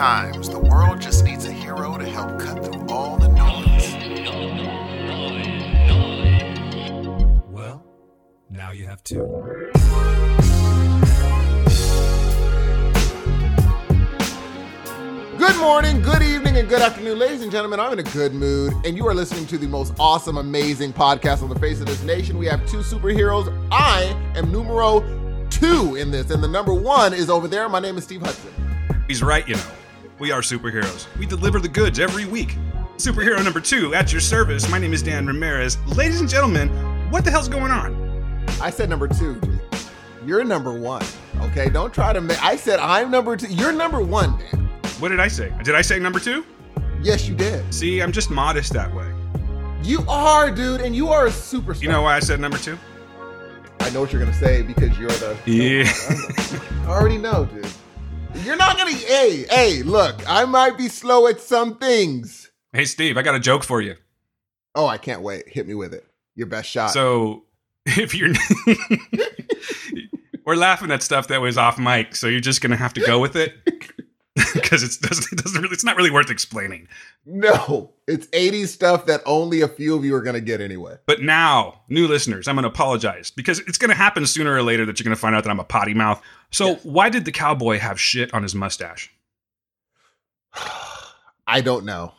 Sometimes the world just needs a hero to help cut through all the noise. Well, now you have two. Good morning, good evening, and good afternoon, ladies and gentlemen. I'm in a good mood, and you are listening to the most awesome, amazing podcast on the face of this nation. We have two superheroes. I am numero two in this, and the number one is over there. My name is Steve Hudson. He's right, you know. We are superheroes. We deliver the goods every week. Superhero number two, at your service. My name is Dan Ramirez. Ladies and gentlemen, what the hell's going on? I said number two. You're number one. Okay, don't try to make. I said I'm number two. You're number one, Dan. What did I say? Did I say number two? Yes, you did. See, I'm just modest that way. You are, dude, and you are a superstar. You know why I said number two? I know what you're gonna say because you're the. Yeah. I already know, dude. You're not gonna. Hey, hey, look, I might be slow at some things. hey, Steve, I got a joke for you. Oh, I can't wait. Hit me with it. Your best shot. So, if you're. We're laughing at stuff that was off mic, so you're just going to have to go with it. Because it doesn't, it doesn't really, it's not really worth explaining. no, it's 80s stuff that only a few of you are gonna get anyway. But now, new listeners, I'm going to apologize because it's going to happen sooner or later that you're going to find out that I'm a potty mouth. So, Yes. why did the cowboy have shit on his mustache? I don't know.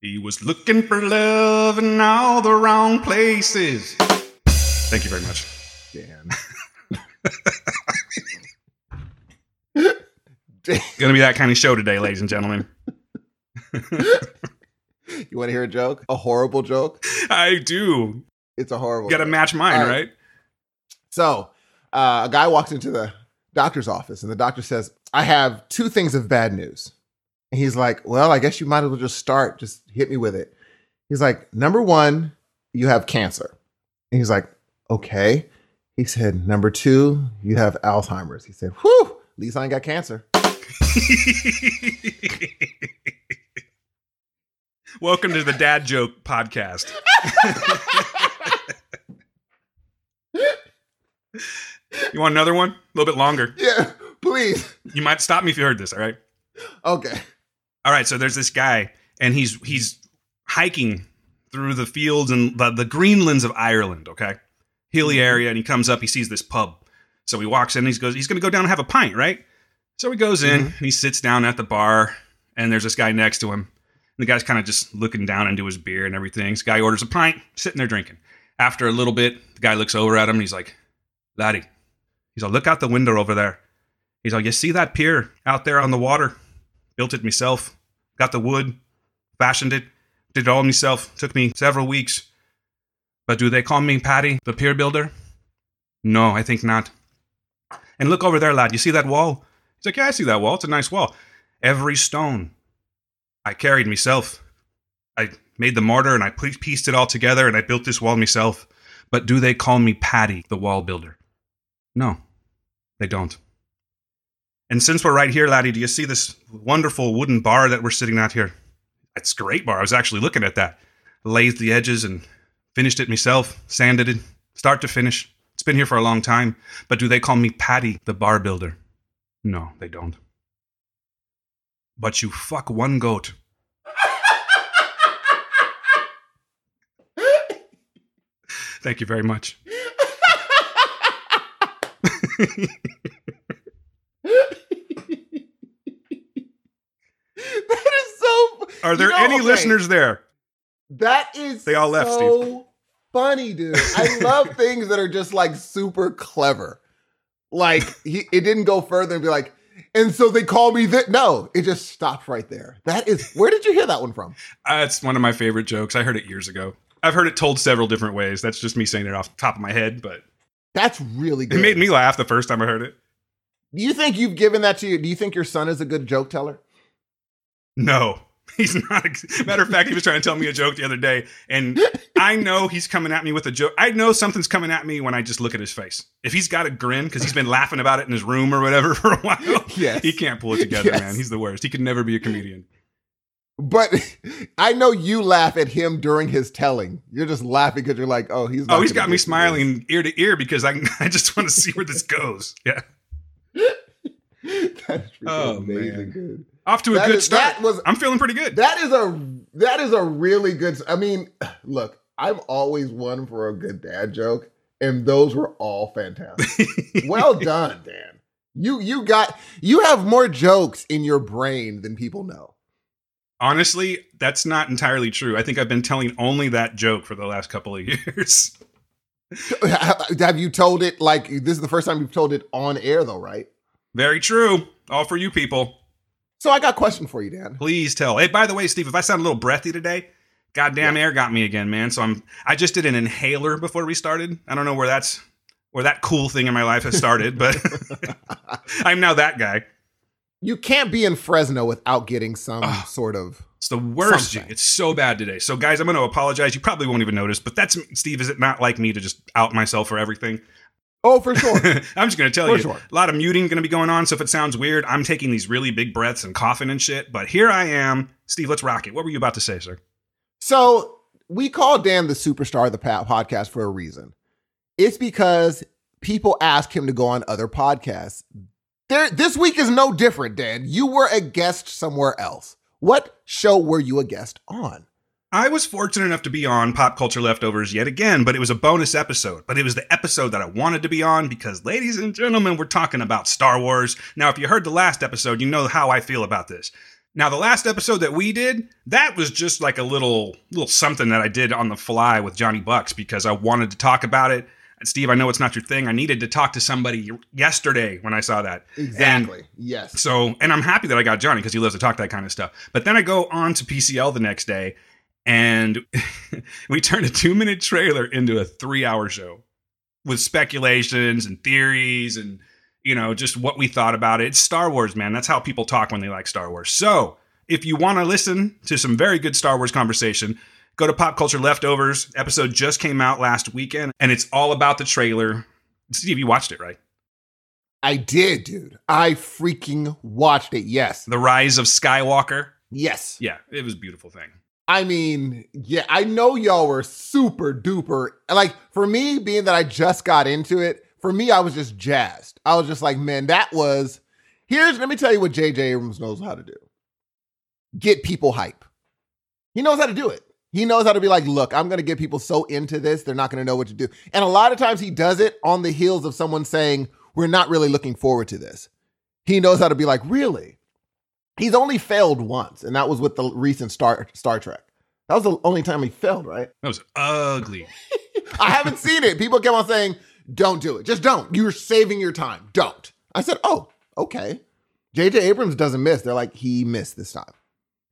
He was looking for love in all the wrong places. Thank you very much. Dan. Going to be that kind of show today, ladies and gentlemen. you want to hear a joke? A horrible joke? I do. It's a horrible. You Got to match mine, right. right? So, uh, a guy walks into the doctor's office, and the doctor says, "I have two things of bad news." And he's like, "Well, I guess you might as well just start. Just hit me with it." He's like, "Number one, you have cancer." And he's like, "Okay." He said, "Number two, you have Alzheimer's." He said, "Whew, at least I ain't got cancer." Welcome to the Dad Joke Podcast. you want another one? A little bit longer. Yeah, please. You might stop me if you heard this, all right? Okay. All right, so there's this guy, and he's he's hiking through the fields and the, the Greenlands of Ireland, okay? Hilly mm-hmm. area, and he comes up, he sees this pub. So he walks in, he goes, he's gonna go down and have a pint, right? So he goes in, and he sits down at the bar, and there's this guy next to him. And the guy's kind of just looking down into his beer and everything. This guy orders a pint, sitting there drinking. After a little bit, the guy looks over at him and he's like, Laddie, he's like, look out the window over there. He's like, you see that pier out there on the water? Built it myself. Got the wood, fashioned it, did it all myself. Took me several weeks. But do they call me Patty, the pier builder? No, I think not. And look over there, lad. You see that wall? He's like, Yeah, I see that wall. It's a nice wall. Every stone I carried myself. I made the mortar and I pieced it all together and I built this wall myself. But do they call me Patty, the wall builder? No, they don't. And since we're right here, laddie, do you see this wonderful wooden bar that we're sitting at here? It's a great bar. I was actually looking at that. Lathed the edges and finished it myself, sanded it, start to finish. It's been here for a long time. But do they call me Patty, the bar builder? No, they don't. But you fuck one goat. Thank you very much. That is so. Are there You know, any okay. listeners there? That is They all left, so funny, dude. I love things that are just like super clever. Like he, it didn't go further and be like, and so they call me that. No, it just stopped right there. That is. Where did you hear that one from? That's one of my favorite jokes. I heard it years ago. I've heard it told several different ways. That's just me saying it off the top of my head, but That's really good. it made me laugh the first time I heard it. Do you think you've given that to you? Do you think your son is a good joke teller? No, he's not. a- Matter of fact, he was trying to tell me a joke the other day, and I know he's coming at me with a joke. I know something's coming at me when I just look at his face. If he's got a grin because he's been laughing about it in his room or whatever for a while, Yes. he can't pull it together, Yes. man. He's the worst. He could never be a comedian. But I know you laugh at him during his telling. You're just laughing because you're like, oh, he's. not Oh, he's got me to this. smiling ear to ear because I I just want to see where this goes. Yeah. That is freaking Oh, amazing, man. dude. Off to a That good is- start. that was- I'm feeling pretty good. That is a that is a really good. I mean, look, I'm always one for a good dad joke, and those were all fantastic. well done, Dan. You you got you have more jokes in your brain than people know. Honestly, that's not entirely true. I think I've been telling only that joke for the last couple of years. have you told it like this is the first time you've told it on air though, right? Very true. All for you people. So I got a question for you, Dan. Please tell. Hey, by the way, Steve, if I sound a little breathy today, goddamn air got me again, man. So I'm I just did an inhaler before we started. I don't know where that's where that cool thing in my life has started, but I'm now that guy. You can't be in Fresno without getting some Ugh. sort of It's the worst. Something. It's so bad today. So, guys, I'm going to apologize. You probably won't even notice, but that's Steve. Is it not like me to just out myself for everything? Oh, for sure. I'm just going to tell For you, sure. a lot of muting going to be going on. So if it sounds weird, I'm taking these really big breaths and coughing and shit. But here I am, Steve. Let's rock it. What were you about to say, sir? So we call Dan the superstar of the podcast for a reason. It's because people ask him to go on other podcasts. There, this week is no different, Dan. You were a guest somewhere else. What show were you a guest on? I was fortunate enough to be on Pop Culture Leftovers yet again, but it was a bonus episode. But it was the episode that I wanted to be on because, ladies and gentlemen, we're talking about Star Wars. Now, if you heard the last episode, you know how I feel about this. Now, the last episode that we did, that was just like a little little something that I did on the fly with Johnny Bucks because I wanted to talk about it. And Steve, I know it's not your thing. I needed to talk to somebody yesterday when I saw that. Exactly. yes. So, and I'm happy that I got Johnny because he loves to talk that kind of stuff. But then I go on to PCL the next day and we turned a two minute trailer into a three hour show with speculations and theories and, you know, just what we thought about it. It's Star Wars, man. That's how people talk when they like Star Wars. So, if you want to listen to some very good Star Wars conversation, go to Pop Culture Leftovers. Episode just came out last weekend and it's all about the trailer. Steve, you watched it, right? I did, dude. I freaking watched it. Yes. The Rise of Skywalker. Yes. Yeah, it was a beautiful thing. I mean, yeah, I know y'all were super duper. Like, for me, being that I just got into it, for me, I was just jazzed. I was just like, man, that was. Here's, let me tell you what J.J. Abrams knows how to do get people hype. He knows how to do it. He knows how to be like, look, I'm going to get people so into this, they're not going to know what to do. And a lot of times he does it on the heels of someone saying, we're not really looking forward to this. He knows how to be like, really? He's only failed once, and that was with the recent Star Star Trek. That was the only time he failed, right? That was ugly. I haven't seen it. People kept on saying, "Don't do it. Just don't. You're saving your time. Don't." I said, "Oh, okay." J.J. Abrams doesn't miss. They're like, he missed this time.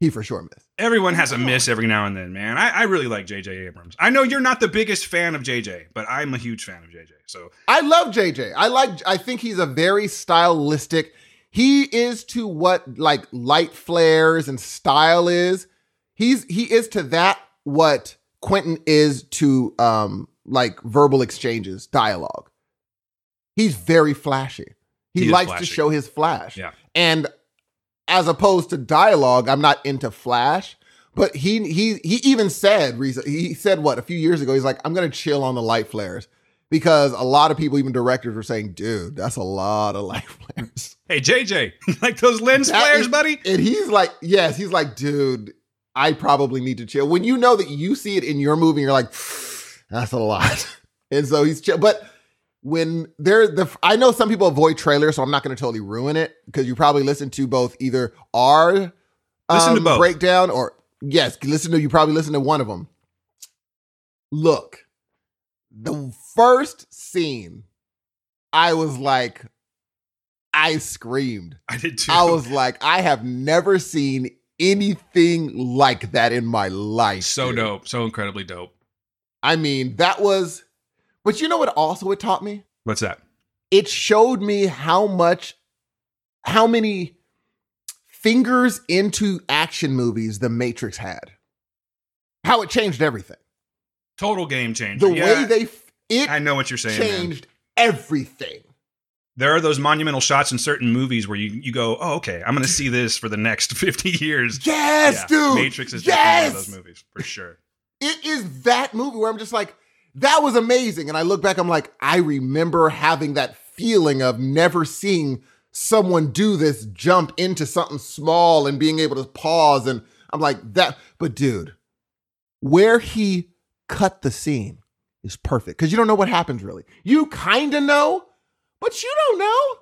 He for sure missed. Everyone has a miss every now and then, man. I, I really like J.J. Abrams. I know you're not the biggest fan of J.J., but I'm a huge fan of J.J. So I love JJ. I like I think he's a very stylistic. He is to what like light flares and style is. He's he is to that what Quentin is to um like verbal exchanges, dialogue. He's very flashy. He, He likes flashy. to show his flash. Yeah. And as opposed to dialogue, I'm not into flash. But he he he even said he said what a few years ago. He's like, I'm gonna chill on the light flares because a lot of people, even directors, were saying, "Dude, that's a lot of light flares." hey, J.J., like those lens That flares, is- buddy? And he's like, "Yes." He's like, "Dude, I probably need to chill." When you know that you see it in your movie, you're like, "That's a lot," and so he's chill. But when they're the, I know some people avoid trailers, so I'm not going to totally ruin it because you probably listen to both either our um, breakdown or yes, listen to you probably listen to one of them. Look, the first scene, I was like, I screamed. I did too. I was like, I have never seen anything like that in my life. so dude. dope, so incredibly dope. I mean, that was, but you know what also it taught me? What's that? It showed me how much, how many fingers into action movies The Matrix had. How it changed everything. Total game changer. The Yeah, way they, it I know what you're saying. man. changed everything. There are those monumental shots in certain movies where you, you go, oh, okay, I'm going to see this for the next 50 years. Yes, Yeah, dude. Matrix is definitely one of those movies, for sure. it is that movie where I'm just like, that was amazing. And I look back, I'm like, I remember having that feeling of never seeing someone do this jump into something small and being able to pause. And I'm like, that, but dude, where he cut the scene is perfect because you don't know what happens really. You kind of know, but you don't know.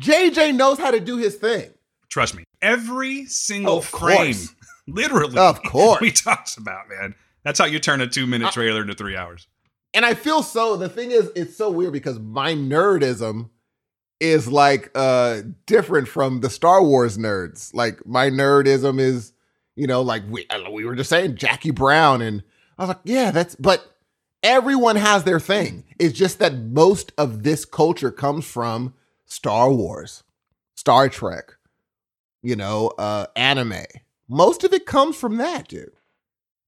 JJ knows how to do his thing. Trust me. Every single frame, literally, Of course. we talks about, man. That's how you turn a two minute I- trailer into three hours. And I feel so, the thing is, it's so weird because my nerdism is like uh different from the Star Wars nerds. Like my nerdism is, you know, like we uh, we were just saying Jackie Brown and I was like, yeah, that's but everyone has their thing. It's just that most of this culture comes from Star Wars, Star Trek, you know, uh anime. Most of it comes from that, dude.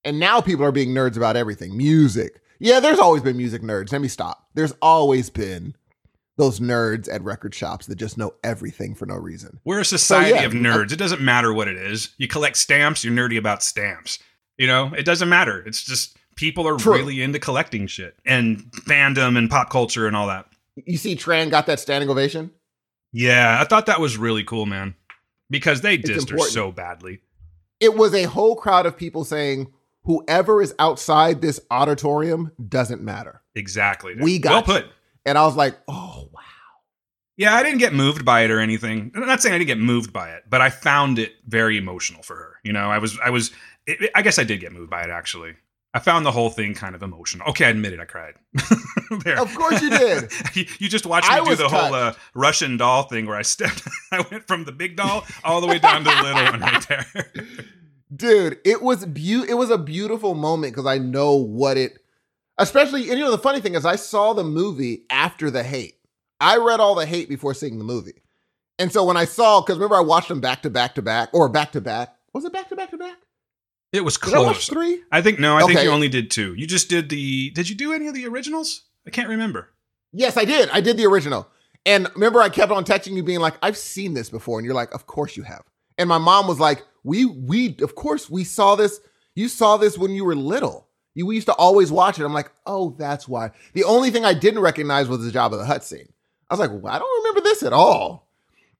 And now people are being nerds about everything. Music. Yeah, there's always been music nerds. Let me stop. There's always been those nerds at record shops that just know everything for no reason. We're a society yeah, of nerds. It doesn't matter what it is. You collect stamps, you're nerdy about stamps. You know, it doesn't matter. It's just people are True. really into collecting shit and fandom and pop culture and all that. You see, Tran got that standing ovation. Yeah, I thought that was really cool, man. Because they dissed her so badly. It was a whole crowd of people saying, "Whoever is outside this auditorium doesn't matter." Exactly. We got well you. put. And I was like, "Oh wow." Yeah, I didn't get moved by it or anything. I'm not saying I didn't get moved by it, but I found it very emotional for her. You know, I was, I was, it, it- I guess I did get moved by it actually. I found the whole thing kind of emotional. Okay, I admit it, I cried. there. Of course you did. you, you just watched me I do the whole uh. Russian doll thing where I stepped, I went from the big doll all the way down to the little one right there. dude it was beau- it was a beautiful moment because i know what it especially and you know the funny thing is i saw the movie after the hate i read all the hate before seeing the movie and so when i saw because remember i watched them back to back to back or back to back was it back to back to back it was did i watch close. three I think no, I think Okay. you only did two. You just did the. Did you do any of the originals? I can't remember. yes i did i did the original and remember i kept on texting you being like i've seen this before and you're like of course you have and my mom was like we we of course we saw this you saw this when you were little you we used to always watch it i'm like oh that's why the only thing i didn't recognize was the jabba the hutt scene i was like well, i don't remember this at all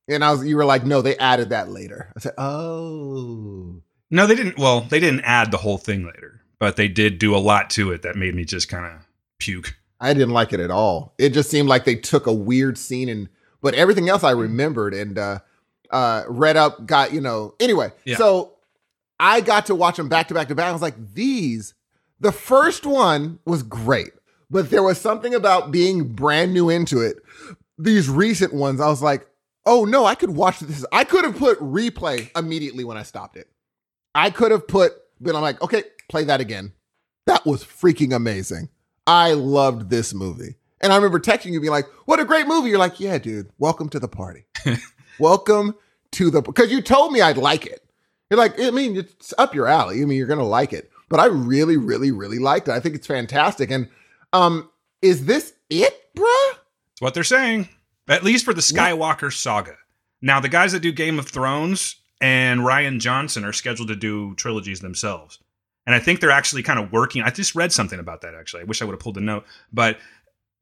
and i was you were like no they added that later i said oh No, they didn't. Well, they didn't add the whole thing later, but they did do a lot to it that made me just kind of puke. I didn't like it at all. It just seemed like they took a weird scene and but everything else I remembered and uh uh read up got, you know, anyway. Yeah. So I got to watch them back to back to back. I was like, these the first one was great, but there was something about being brand new into it. These recent ones, I was like, oh no, I could watch this. I could have put replay immediately when I stopped it. I could have put, but I'm like, okay, play that again. That was freaking amazing. I loved this movie. And I remember texting you being like, what a great movie. You're like, yeah, dude, welcome to the party. welcome to the, because you told me I'd like it. You're like, I mean, it's up your alley. I mean, you're going to like it. But I really, really, really liked it. I think it's fantastic. And um, is this it, bruh? It's what they're saying, at least for the Skywalker saga. Now, the guys that do Game of Thrones and Rian Johnson are scheduled to do trilogies themselves. And I think they're actually kind of working. I just read something about that actually. I wish I would have pulled the note, but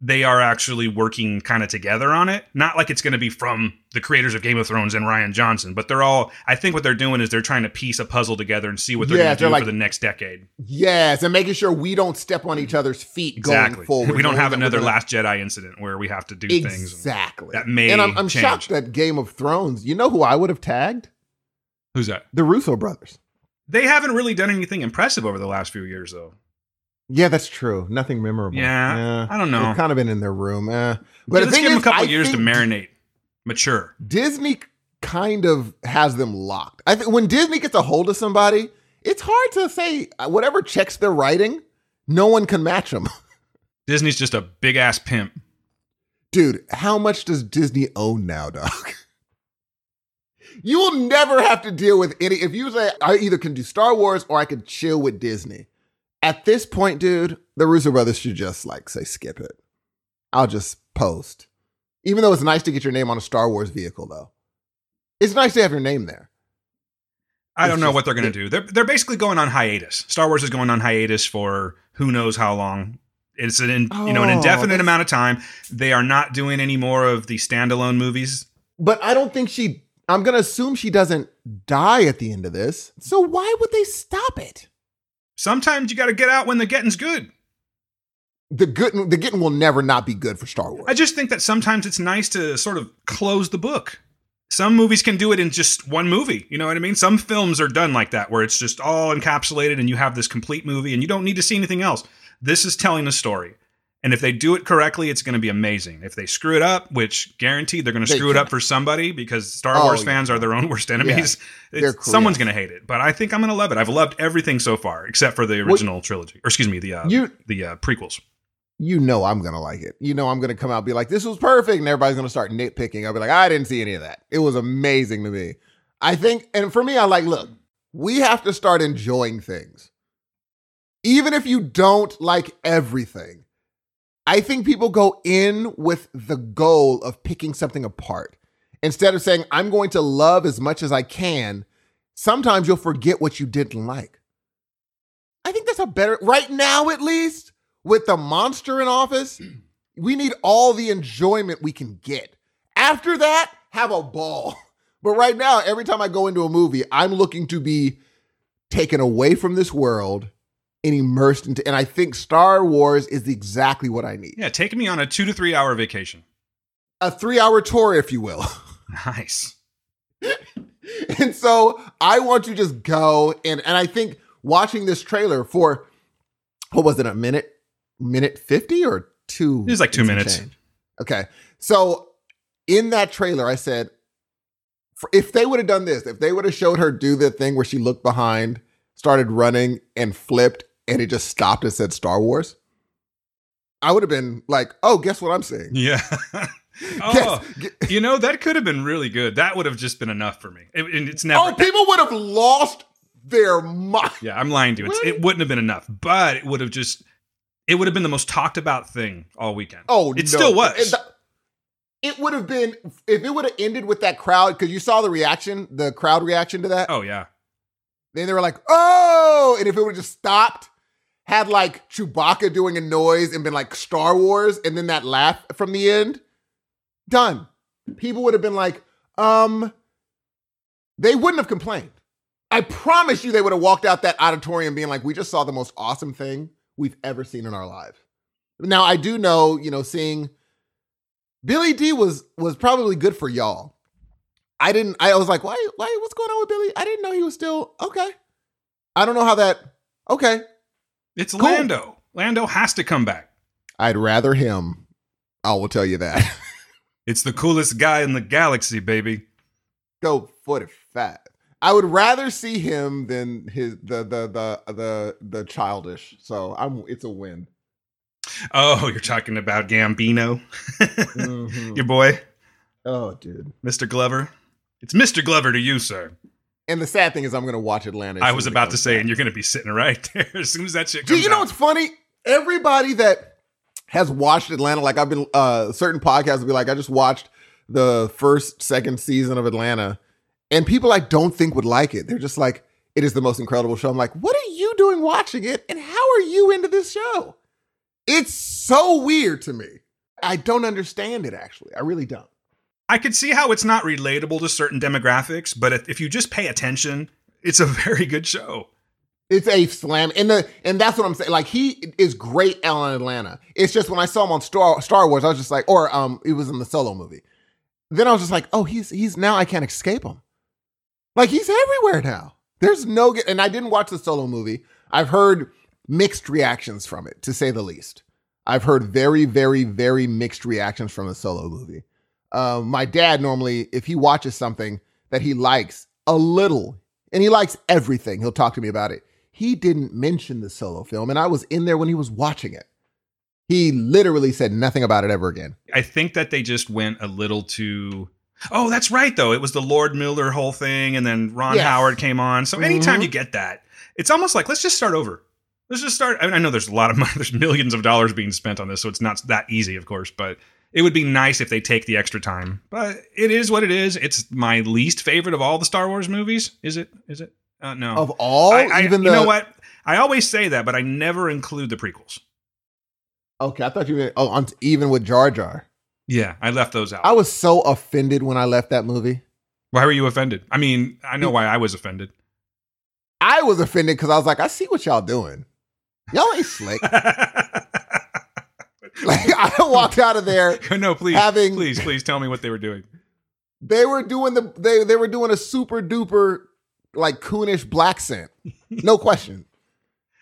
they are actually working kind of together on it. Not like it's going to be from the creators of Game of Thrones and Rian Johnson, but they're all. I think what they're doing is they're trying to piece a puzzle together and see what they're Yeah, going to do like- for the next decade. Yes. And making sure we don't step on each other's feet Exactly. going forward. we don't have another Last Jedi incident where we have to do things. Exactly. that may And I'm, I'm shocked that Game of Thrones, you know who I would have tagged? Who's that? The Russo brothers. They haven't really done anything impressive over the last few years, though. Yeah, that's true. Nothing memorable. Yeah, I don't know. They've kind of been in their room. Eh. But But the let's thing give them a couple I years to marinate, mature. Disney kind of has them locked. I think when Disney gets a hold of somebody, it's hard to say uh, whatever checks they're writing, no one can match them. Disney's just a big ass pimp. Dude, how much does Disney own now, dog? You will never have to deal with any. If you say I either can do Star Wars or I can chill with Disney, at this point, dude, the Russo brothers should just like say skip it. I'll just post. Even though it's nice to get your name on a Star Wars vehicle, though, it's nice to have your name there. I It's don't know just- what they're going to do. They're they're basically going on hiatus. Star Wars is going on hiatus for who knows how long. It's an in, you know an Oh, indefinite amount of time. They are not doing any more of the standalone movies. but I don't think she. I'm gonna assume she doesn't die at the end of this. So why would they stop it? Sometimes you got to get out when the getting's good. The good, the getting will never not be good for Star Wars. I just think that sometimes it's nice to sort of close the book. Some movies can do it in just one movie. You know what I mean? Some films are done like that, where it's just all encapsulated and you have this complete movie and you don't need to see anything else. This is telling a story. And if they do it correctly, it's going to be amazing. If they screw it up, which guaranteed they're going to They screw it up for somebody because Star Oh, Wars yeah. fans are their own worst enemies, They're it's- someone's going to hate it. But I think I'm going to love it. I've loved everything so far except for the original trilogy, or excuse me, the uh, You the uh, prequels. you know I'm gonna like it. You know I'm gonna come out and be like, this was perfect, and everybody's gonna start nitpicking. I'll be like, I didn't see any of that. It was amazing to me. I think, and for me, I like, look, we have to start enjoying things. Even if you don't like everything. I think people go in with the goal of picking something apart. Instead of saying, I'm going to love as much as I can, sometimes you'll forget what you didn't like. I think that's a better, right now at least, with the monster in office, we need all the enjoyment we can get. After that, have a ball. But right now, every time I go into a movie, I'm looking to be taken away from this world and immersed into, and I think Star Wars is exactly what I need. Yeah, take me on a two to three hour vacation. A three hour tour, if you will. Nice. and so I want to just go and and I think watching this trailer for what was it a minute minute 50 or 2 It was like two minutes. change? Okay. So in that trailer I said if they would have done this, if they would have showed her do the thing where she looked behind, started running and flipped and it just stopped and said Star Wars, I would have been like, "Oh, guess what I'm saying?" Yeah. oh, Guess- you know that could have been really good. That would have just been enough for me. It, and it's never. oh, people would have lost their mind. yeah, I'm lying to you. Really? it wouldn't have been enough, but it would have just. It would have been the most talked about thing all weekend. Oh, it no. still was. It, it would have been if it would have ended with that crowd because you saw the reaction, the crowd reaction to that. oh yeah. Then they were like, "Oh!" And if it would have just stopped, had like Chewbacca doing a noise and been like Star Wars, and then that laugh from the end, done. People would have been like, "Um," they wouldn't have complained. I promise you, they would have walked out that auditorium being like, "We just saw the most awesome thing we've ever seen in our lives." Now, I do know, you know, seeing Billy Dee was was probably good for y'all. I didn't. I was like, why? Why? What's going on with Billy? I didn't know he was still okay. I don't know how that. Okay, It's Cool. Lando. Lando has to come back. I'd rather him. I will tell you that. It's the coolest guy in the galaxy, baby. Go forty five. I would rather see him than his the the the the the childish. So I'm. It's a win. Oh, you're talking about Gambino, Mhm. your boy, Oh, dude. Mr. Glover. It's Mr. Glover to you, sir. And the sad thing is, I'm going to watch Atlanta. I was about to say, back. and you're going to be sitting right there as soon as that shit Do comes you know out. what's funny? Everybody that has watched Atlanta, like I've been, uh, certain podcasts will be like, I just watched the first, second season of Atlanta, and people I don't think would like it. They're just like, it is the most incredible show. I'm like, what are you doing watching it, and how are you into this show? It's so weird to me. I don't understand it. Actually, I really don't. I could see how it's not relatable to certain demographics, but if you just pay attention, it's a very good show. It's a slam, and the and that's what I'm saying. Like he is great on Atlanta. It's just when I saw him on Star Star Wars, I was just like, or um, it was in the Solo movie. Then I was just like, oh, he's he's now I can't escape him. Like he's everywhere now. There's no get, and I didn't watch the Solo movie. I've heard mixed reactions from it, to say the least. I've heard very, very, very mixed reactions from the Solo movie. Um, my dad normally, if he watches something that he likes a little, and he likes everything, he'll talk to me about it. He didn't mention the solo film, and I was in there when he was watching it. He literally said nothing about it ever again. I think that they just went a little too. Oh, that's right, though. It was the Lord Miller whole thing, and then Ron Yes. Howard came on. So anytime Mhm. you get that, it's almost like let's just start over. Let's just start. I, mean, I know there's a lot of money, there's millions of dollars being spent on this, so it's not that easy, of course. But it would be nice if they take the extra time. But it is what it is. It's my least favorite of all the Star Wars movies. Is it? Is it? Uh, no. Of all, I, I- even you the know what? I always say that, but I never include the prequels. okay, I thought you meant oh, on, even with Jar Jar. Yeah, I left those out. I was so offended when I left that movie. why were you offended? I mean, I know why I was offended. I was offended because I was like, I see what y'all doing. Y'all ain't slick. like I walked out of there. no, please, Having- please, please tell me what they were doing. They were doing the they they were doing a super duper like coonish black scent. No question.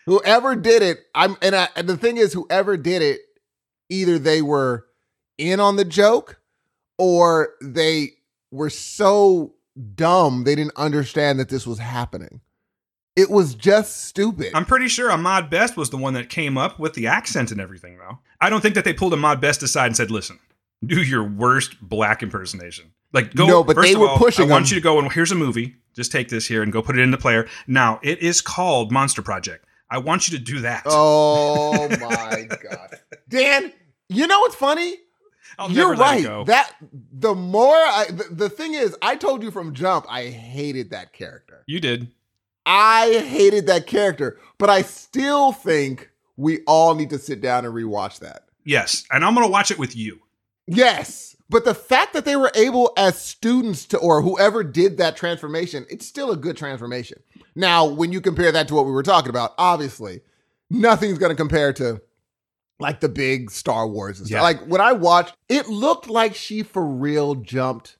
whoever did it, I'm and, I, and the thing is, whoever did it, either they were in on the joke or they were so dumb they didn't understand that this was happening. It was just stupid. I'm pretty sure Ahmed Best was the one that came up with the accent and everything, though. I don't think that they pulled Ahmed Best aside and said, "Listen, do your worst black impersonation." Like, go. No, but first they were all, pushing I want him. you to go and here's a movie. Just take this here and go put it in the player. Now it is called Monster Project. I want you to do that. Oh my god, Dan! You know what's funny? I'll You're never let it right. That the more I, the, the thing is, I told you from jump, I hated that character. you did. I hated that character, but I still think we all need to sit down and rewatch that. Yes, and I'm gonna watch it with you. Yes, but the fact that they were able as students to, or whoever did that transformation, it's still a good transformation. Now, when you compare that to what we were talking about, obviously, nothing's going to compare to like the big Star Wars and stuff. Yeah. Like when I watched, it looked like she for real jumped.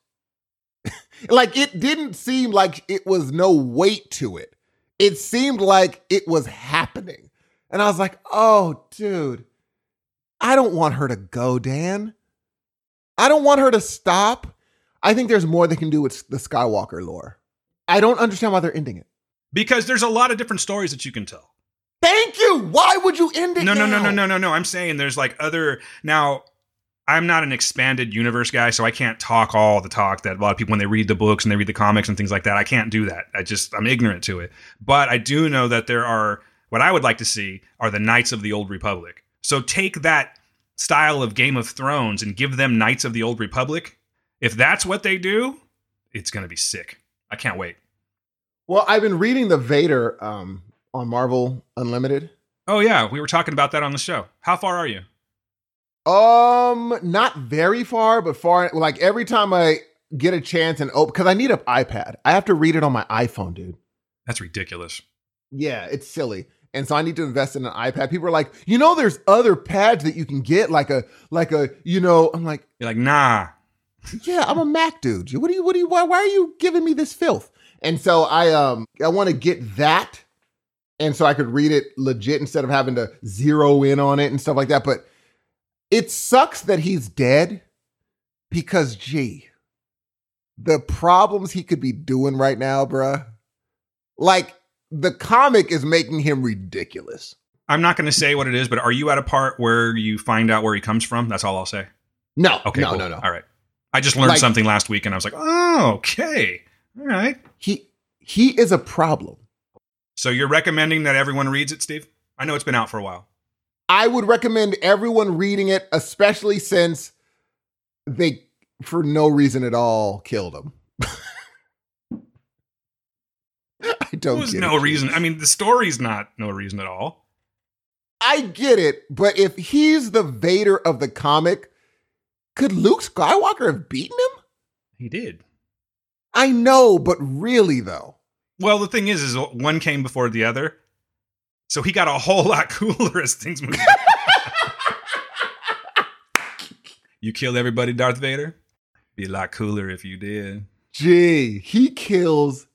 like it didn't seem like it was no weight to it. It seemed like it was happening. And I was like, oh, dude, I don't want her to go, Dan. I don't want her to stop. I think there's more they can do with the Skywalker lore. I don't understand why they're ending it. Because there's a lot of different stories that you can tell. Thank you. Why would you end it? No, no, no, no, no, no, no. I'm saying there's like other now. I'm not an expanded universe guy, so I can't talk all the talk that a lot of people when they read the books and they read the comics and things like that. I can't do that. I just I'm ignorant to it. But I do know that there are what I would like to see are the Knights of the Old Republic. So take that style of Game of Thrones and give them Knights of the Old Republic. If that's what they do, it's gonna be sick. I can't wait. Well, I've been reading the Vader um, on Marvel Unlimited. Oh yeah, we were talking about that on the show. How far are you? Um, not very far, but far. Like every time I get a chance and open, because I need an iPad. I have to read it on my iPhone, dude. That's ridiculous. Yeah, it's silly. And so I need to invest in an iPad. People are like, you know, there's other pads that you can get, like a, like a, you know. I'm like, You're like, nah, yeah, I'm a Mac dude. What do you, what do you, why, why are you giving me this filth? And so I, um, I want to get that, and so I could read it legit instead of having to zero in on it and stuff like that. But it sucks that he's dead because, gee, the problems he could be doing right now, bruh. Like the comic is making him ridiculous. I'm not going to say what it is, but are you at a part where you find out where he comes from? That's all I'll say. No, Okay, no, cool. no, no. All right. I just learned Like- something last week and I was like, oh, okay. All right. He he is a problem. So you're recommending that everyone reads it, Steve? I know it's been out for a while. I would recommend everyone reading it, especially since they, for no reason at all, killed him. I don't. There was get no it. reason. I mean, the story's not no reason at all. I get it, but if he's the Vader of the comic, could Luke Skywalker have beaten him? He did. I know, but really though, Well, the thing is, is one came before the other. So he got a whole lot cooler as things moved. you killed everybody, Darth Vader? Be a lot cooler if you did. gee, he kills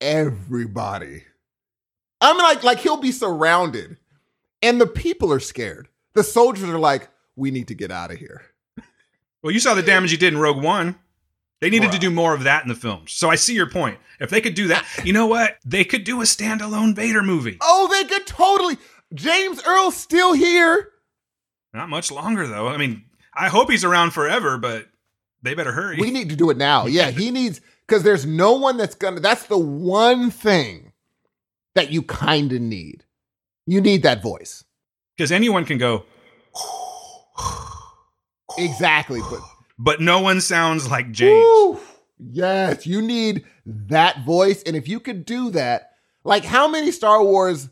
everybody. I mean, like, like he'll be surrounded, and the people are scared. The soldiers are like, "We need to get out of here." Well, you saw the damage he did in Rogue One. They needed to do more of that in the films. So I see your point. If they could do that, you know what? They could do a standalone Vader movie. Oh, they could totally. James Earl's still here. Not much longer, though. I mean, I hope he's around forever, but they better hurry. We need to do it now. Yeah, he needs because there's no one that's gonna. That's the one thing that you kind of need. You need that voice. Because anyone can go, Exactly, but but no one sounds like James. Woo! Yes, you need that voice. And if you could do that, like how many Star Wars?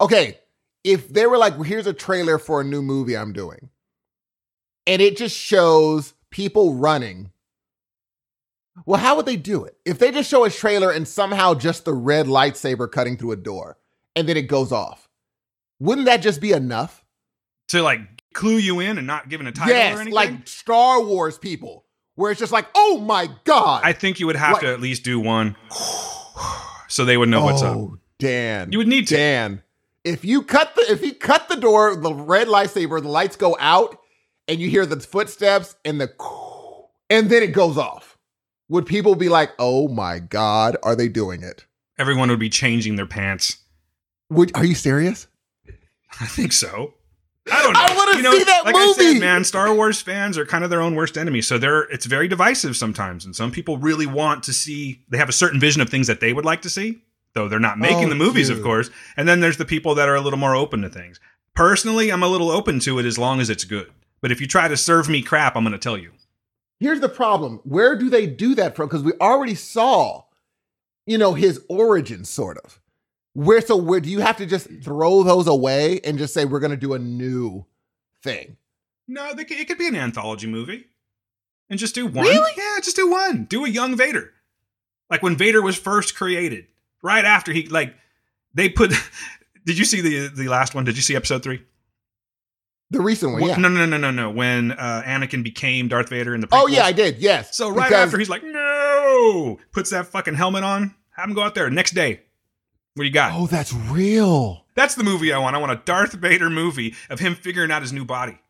Okay, if they were like, here's a trailer for a new movie I'm doing, and it just shows people running. Well, how would they do it? If they just show a trailer and somehow just the red lightsaber cutting through a door and then it goes off, wouldn't that just be enough? To like clue you in and not giving a title or anything. like Star Wars people, where it's just like, oh my God. I think you would have Like- to at least do one, so they would know what's up. Oh, Dan. You would need to. Dan. If you cut the if you cut the door, the red lightsaber, the lights go out, and you hear the footsteps and the and then it goes off. Would people be like, "Oh my god, are they doing it?" Everyone would be changing their pants. Would are you serious? I think so. I don't know. I wanna You know, see that like I said, movie. man, Star Wars fans are kind of their own worst enemy. So they're it's very divisive sometimes, and some people really want to see. They have a certain vision of things that they would like to see, though they're not making Oh, the movies, of course. And then there's the people that are a little more open to things. Personally, I'm a little open to it as long as it's good. But if you try to serve me crap, I'm going to tell you. Here's the problem. Where do they do that from? Because we already saw, you know, his origin sort of. Where so where do you have to just throw those away and just say we're gonna do a new thing? No, they, it could be an anthology movie, and just do one. Really? Yeah, just do one. Do a young Vader, like when Vader was first created. Right after he like they put. Did you see the the last one? Did you see episode three? The recent one, yeah. No, no, no, no, no. When uh, Anakin became Darth Vader in the. Oh yeah, I did. Yes. So right Because- after he's like, no, puts that fucking helmet on. Have him go out there next day. What do you got? Oh, that's real. That's the movie I want. I want a Darth Vader movie of him figuring out his new body.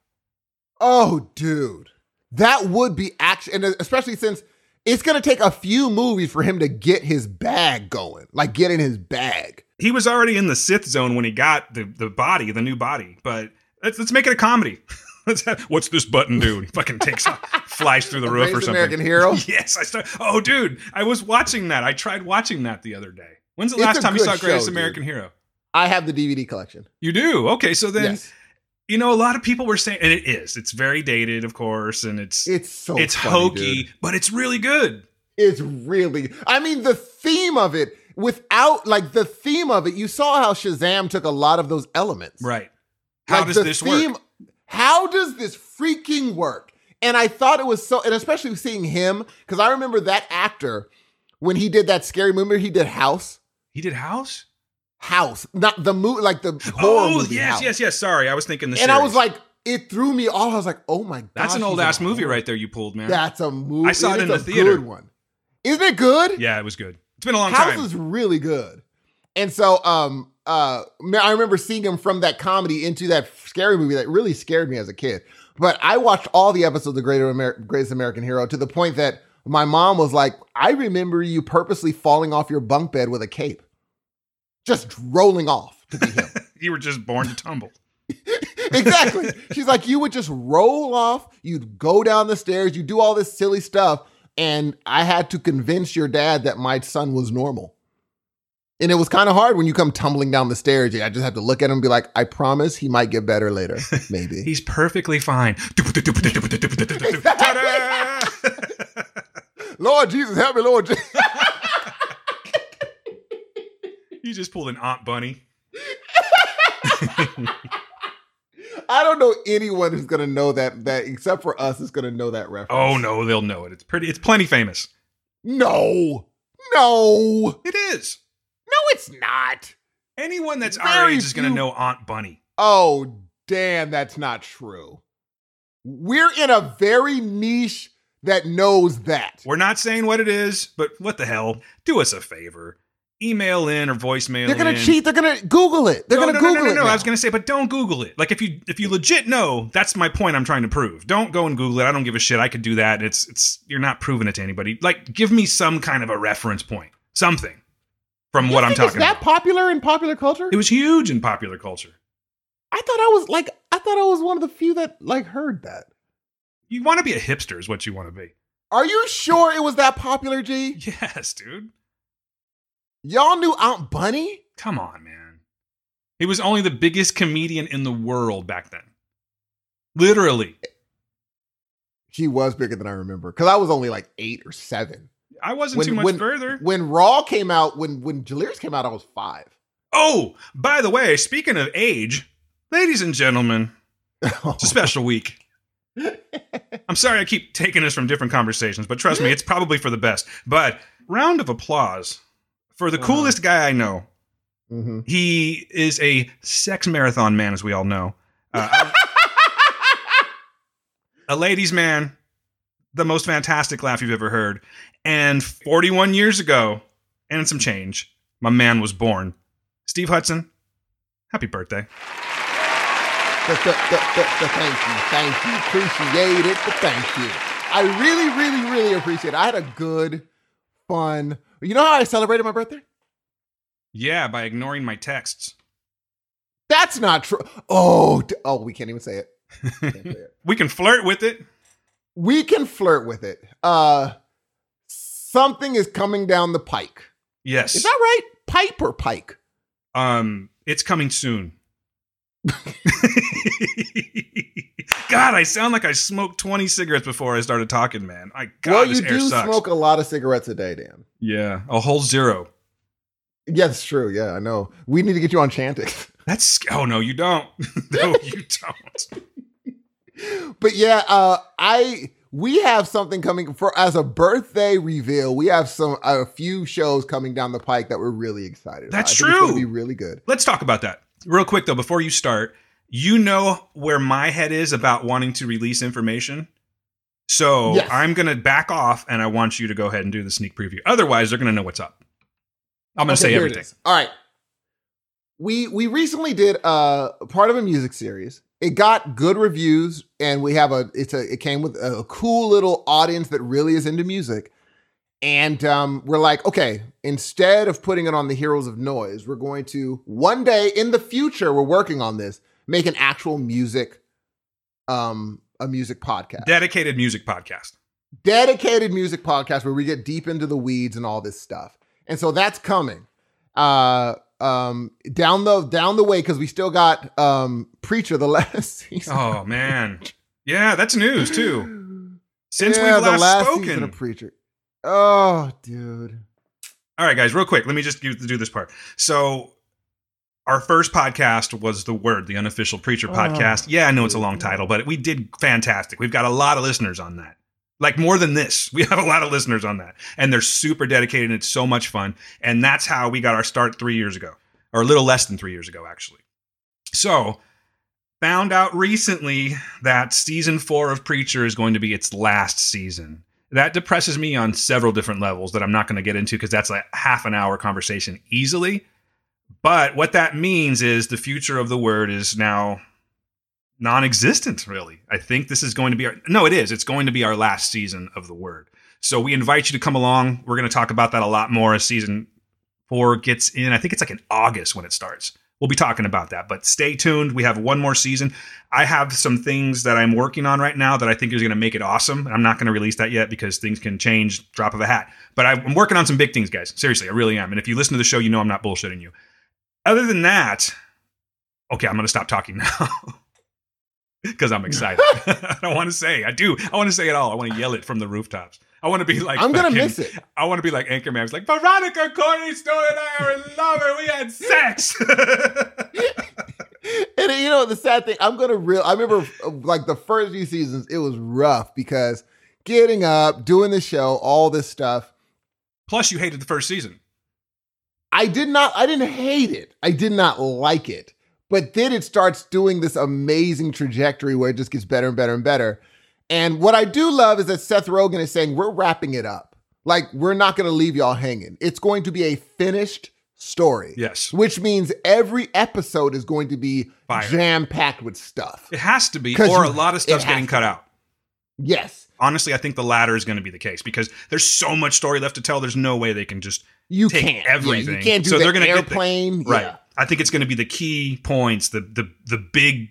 Oh, dude, that would be action, and especially since it's gonna take a few movies for him to get his bag going, like get in his bag. he was already in the Sith zone when he got the, the body, the new body. But let's let's make it a comedy. Let's have, what's this button do? He fucking takes off, flies through the roof or Greatest something. American Hero? yes, I start. Oh, dude, I was watching that. I tried watching that the other day. When's the It's last time you saw Greatest show, American dude. Hero? I have the DVD collection. You do. Okay, so then yes, you know a lot of people were saying, and it is. It's very dated, of course, and it's it's so it's funny, hokey, dude. but it's really good. It's really. I mean, the theme of it, without like the theme of it, you saw how Shazam took a lot of those elements. Right. How Like, does this theme- work? How does this freaking work? And I thought it was so, and especially seeing him, because I remember that actor when he did that scary movie, he did House. He did House. House, not the movie, like the horror Oh movie. yes, House. yes, yes. Sorry, I was thinking the. And I was like, it threw me off. I was like, oh my god, That's an old ass movie right there you pulled, man. That's a movie. I saw it in the theater. One. Isn't it good? Yeah, it was good. It's been a long House time. House is really good. And so, um, uh, I remember seeing him from that comedy into that scary movie that really scared me as a kid. But I watched all the episodes of Greater Amer- Greatest American Hero to the point that my mom was like, "I remember you purposely falling off your bunk bed with a cape, just rolling off to be him." you were just born to tumble. exactly. She's like, you would just roll off, you'd go down the stairs, you do all this silly stuff, and I had to convince your dad that my son was normal. And it was kind of hard when you come tumbling down the stairs. I just have to look at him and be like, I promise he might get better later. Maybe. He's perfectly fine. Lord Jesus, help me, Lord. Je- you just pulled an Aunt Bunny. I don't know anyone who's gonna know that that except for us is gonna know that reference. Oh no, they'll know it. It's pretty. It's plenty famous. no, no, It is. No, it's not. Anyone that's our Very age is going to few- know Aunt Bunny. Oh, damn, that's not true. We're in a very niche that knows that. We're not saying what it is, but what the hell? Do us a favor. Email in or voicemail. They're gonna in. cheat. They're gonna Google it. They're no, gonna no, no, Google no, no, it. no. now. I was gonna say, but don't Google it. Like if you if you legit know, that's my point. I'm trying to prove. Don't go and Google it. I don't give a shit. I could do that. It's it's you're not proving it to anybody. Like give me some kind of a reference point, something from You what I'm talking that about. popular in popular culture? it was huge in popular culture. I thought I was like, I thought I was one of the few that like heard that. You want to be a hipster, is what you want to be. Are you sure it was that popular, G? Yes, dude. Y'all knew Aunt Bunny? Come on, man. He was only the biggest comedian in the world back then. Literally. She was bigger than I remember because I was only like eight or seven. I wasn't When- too much when- further. When Raw came out, when when Delirious came out, I was five. Oh, by the way, speaking of age, ladies and gentlemen, it's a special week. I'm sorry I keep taking us from different conversations, but trust me, it's probably for the best. But round of applause for the Uh-huh. coolest guy I know. Mhm. He is a sex marathon man, as we all know. Uh, a ladies' man, the most fantastic laugh you've ever heard. And 41 years ago, and some change, my man was born. Steve Hudson, happy birthday. The, the, the, the, the thank you, thank you, appreciate it. The thank you. I really, really, really appreciate it. I had a good, fun. You know how I celebrated my birthday? Yeah, by ignoring my texts. That's not true. Oh, oh, we can't even say it. Can't say it. We can flirt with it. We can flirt with it. Uh, something is coming down the pike. Yes. Is that right? Pipe or pike? Um, it's coming soon. God, I sound like I smoked 20 cigarettes before I started talking, man. I God, well, this you do smoke a lot of cigarettes a day, Dan. Yeah, a whole zero. Yeah, that's true. Yeah, I know. We need to get you on Chantix. That's oh no, you don't. no, you don't. But yeah, uh, I we have something coming for as a birthday reveal. We have some a few shows coming down the pike that we're really excited. about. That's I think It's true. be really good. Let's talk about that real quick though. Before you start, you know where my head is about wanting to release information. So Yes. I'm gonna back off, and I want you to go ahead and do the sneak preview. Otherwise, they're gonna know what's up. I'm gonna Okay, say everything. All right. We we recently did uh part of a music series. It got good reviews, and we have a it's a it came with a cool little audience that really is into music. And um, we're like, okay, instead of putting it on the Heroes of Noise, we're going to one day in the future, we're working on this, make an actual music, um, a music podcast Dedicated music podcast. dedicated music podcast where we get deep into the weeds and all this stuff. And so that's coming. Uh um down the down the way because we still got um Preacher the last season. Oh man, yeah, that's news too. Since Yeah, we've the last, last spoken. season of Preacher. Oh, dude. All right, guys, real quick. Let me just do, do this part. So, our first podcast was the Word, the unofficial preacher Oh, podcast. Yeah, I know it's a long title, but we did fantastic. We've got a lot of listeners on that. Like more than this, we have a lot of listeners on that, and they're super dedicated. and It's so much fun, and that's how we got our start three years ago, or a little less than three years ago, actually. So, found out recently that season four of Preacher is going to be its last season. That depresses me on several different levels that I'm not going to get into because that's like half an hour conversation easily. But what that means is the future of the word is now non-existent really. I think this is going to be our No, it is. It's going to be our last season of the word. So we invite you to come along. We're going to talk about that a lot more as season 4 gets in. I think it's like in August when it starts. We'll be talking about that, but stay tuned. We have one more season. I have some things that I'm working on right now that I think is going to make it awesome. I'm not going to release that yet because things can change drop of a hat. But I'm working on some big things, guys. Seriously, I really am. And if you listen to the show, you know I'm not bullshitting you. Other than that, okay, I'm going to stop talking now because I'm excited. I don't want to say. I do. I want to say it all. I want to yell it from the rooftops. I want to be like. I'm gonna miss it. I want to be like Anchorman. It's like Veronica Stone and I are in love and we had sex. And you know the sad thing, I'm gonna real. I remember like the first few seasons, it was rough because getting up, doing the show, all this stuff. Plus, you hated the first season. I did not. I didn't hate it. I did not like it. But then it starts doing this amazing trajectory where it just gets better and better and better. And what I do love is that Seth Rogen is saying we're wrapping it up. Like we're not going to leave y'all hanging. It's going to be a finished story. Yes. Which means every episode is going to be jam packed with stuff. It has to be, or a lot of stuff's getting cut out. Yes. Honestly, I think the latter is going to be the case because there's so much story left to tell. There's no way they can just You Take can't. Yeah, everything. you can't do So the they're gonna get the- airplane. right. Yeah. I think it's going to be the key points, the the the big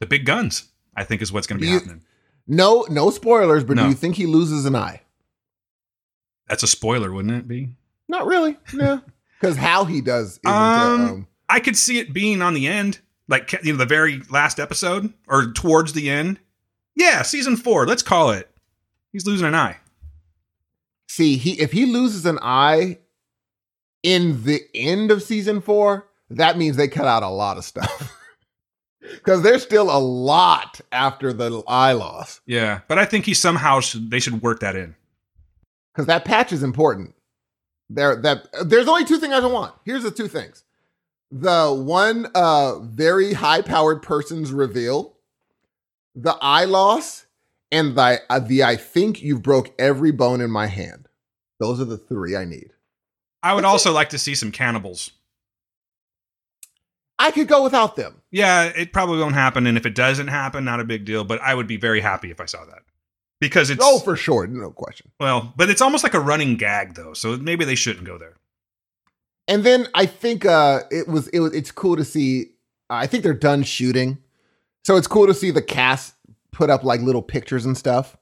the big guns. I think is what's going to be You- happening. No, no spoilers, but No. do you think he loses an eye? That's a spoiler, wouldn't it be? Not really. No. Because how he does isn't, Um, um, I could see it being on the end, like you know, the very last episode or towards the end. Yeah, season four. Let's call it. He's losing an eye. see he if he loses an eye in the end of season four, that means they cut out a lot of stuff. Because there's still a lot after the eye loss. Yeah, but I think he somehow should. They should work that in. Because that patch is important. There, that there's only two things I don't want. Here's the two things: the one uh very high powered person's reveal, the eye loss, and the uh, the I think you've broke every bone in my hand. Those are the three I need. I would also like to see some cannibals. I could go without them. Yeah, it probably won't happen, and if it doesn't happen, not a big deal. But I would be very happy if I saw that because it's Oh, for sure, no question. well, but it's almost like a running gag though, so maybe they shouldn't go there. And then I think uh it was it was it's cool to see I think they're done shooting. So it's cool to see the cast put up like little pictures and stuff.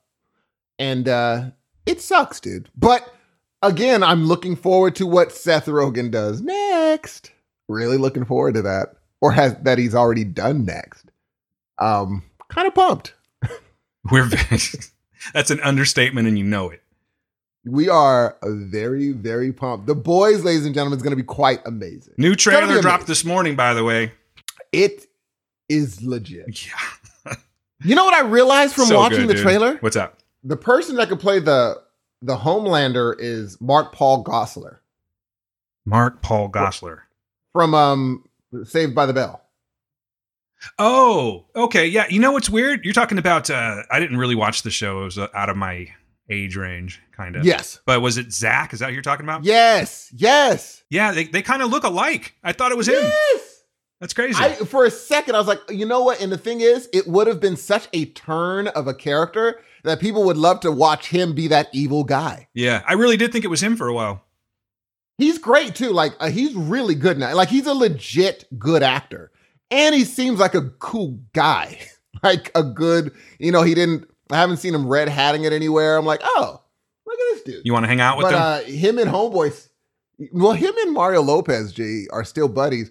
And uh it sucks, dude. But again, I'm looking forward to what Seth Rogen does next. Really looking forward to that. Or has that he's already done next. Um kind of pumped. We're that's an understatement, and you know it. We are very, very pumped. The boys, ladies and gentlemen, is going to be quite amazing. New trailer dropped this morning, by the way. It is legit. Yeah, You know what I realized from So watching good, the dude. trailer? What's up? The person that could play the the Homelander is Mark Paul Gosselaar Mark Paul Gosselaar. From um Saved by the Bell. Oh, okay. Yeah. You know what's weird? You're talking about, uh, I didn't really watch the show. It was uh, out of my age range, kind of. Yes. But was it Zach? Is that who you're talking about? Yes. Yes. Yeah, they, they kind of look alike. I thought it was him. Yes. That's crazy. I for a second I was like, you know what? And the thing is, it would have been such a turn of a character that people would love to watch him be that evil guy. yeah, I really did think it was him for a while. He's great too. Like uh, he's really good now. Like he's a legit good actor, and he seems like a cool guy. like a good, you know. He didn't. I haven't seen him red hatting it anywhere. I'm like, oh, look at this dude. You want to hang out with but him? uh, him and homeboys, well, him and Mario Lopez, G, are still buddies.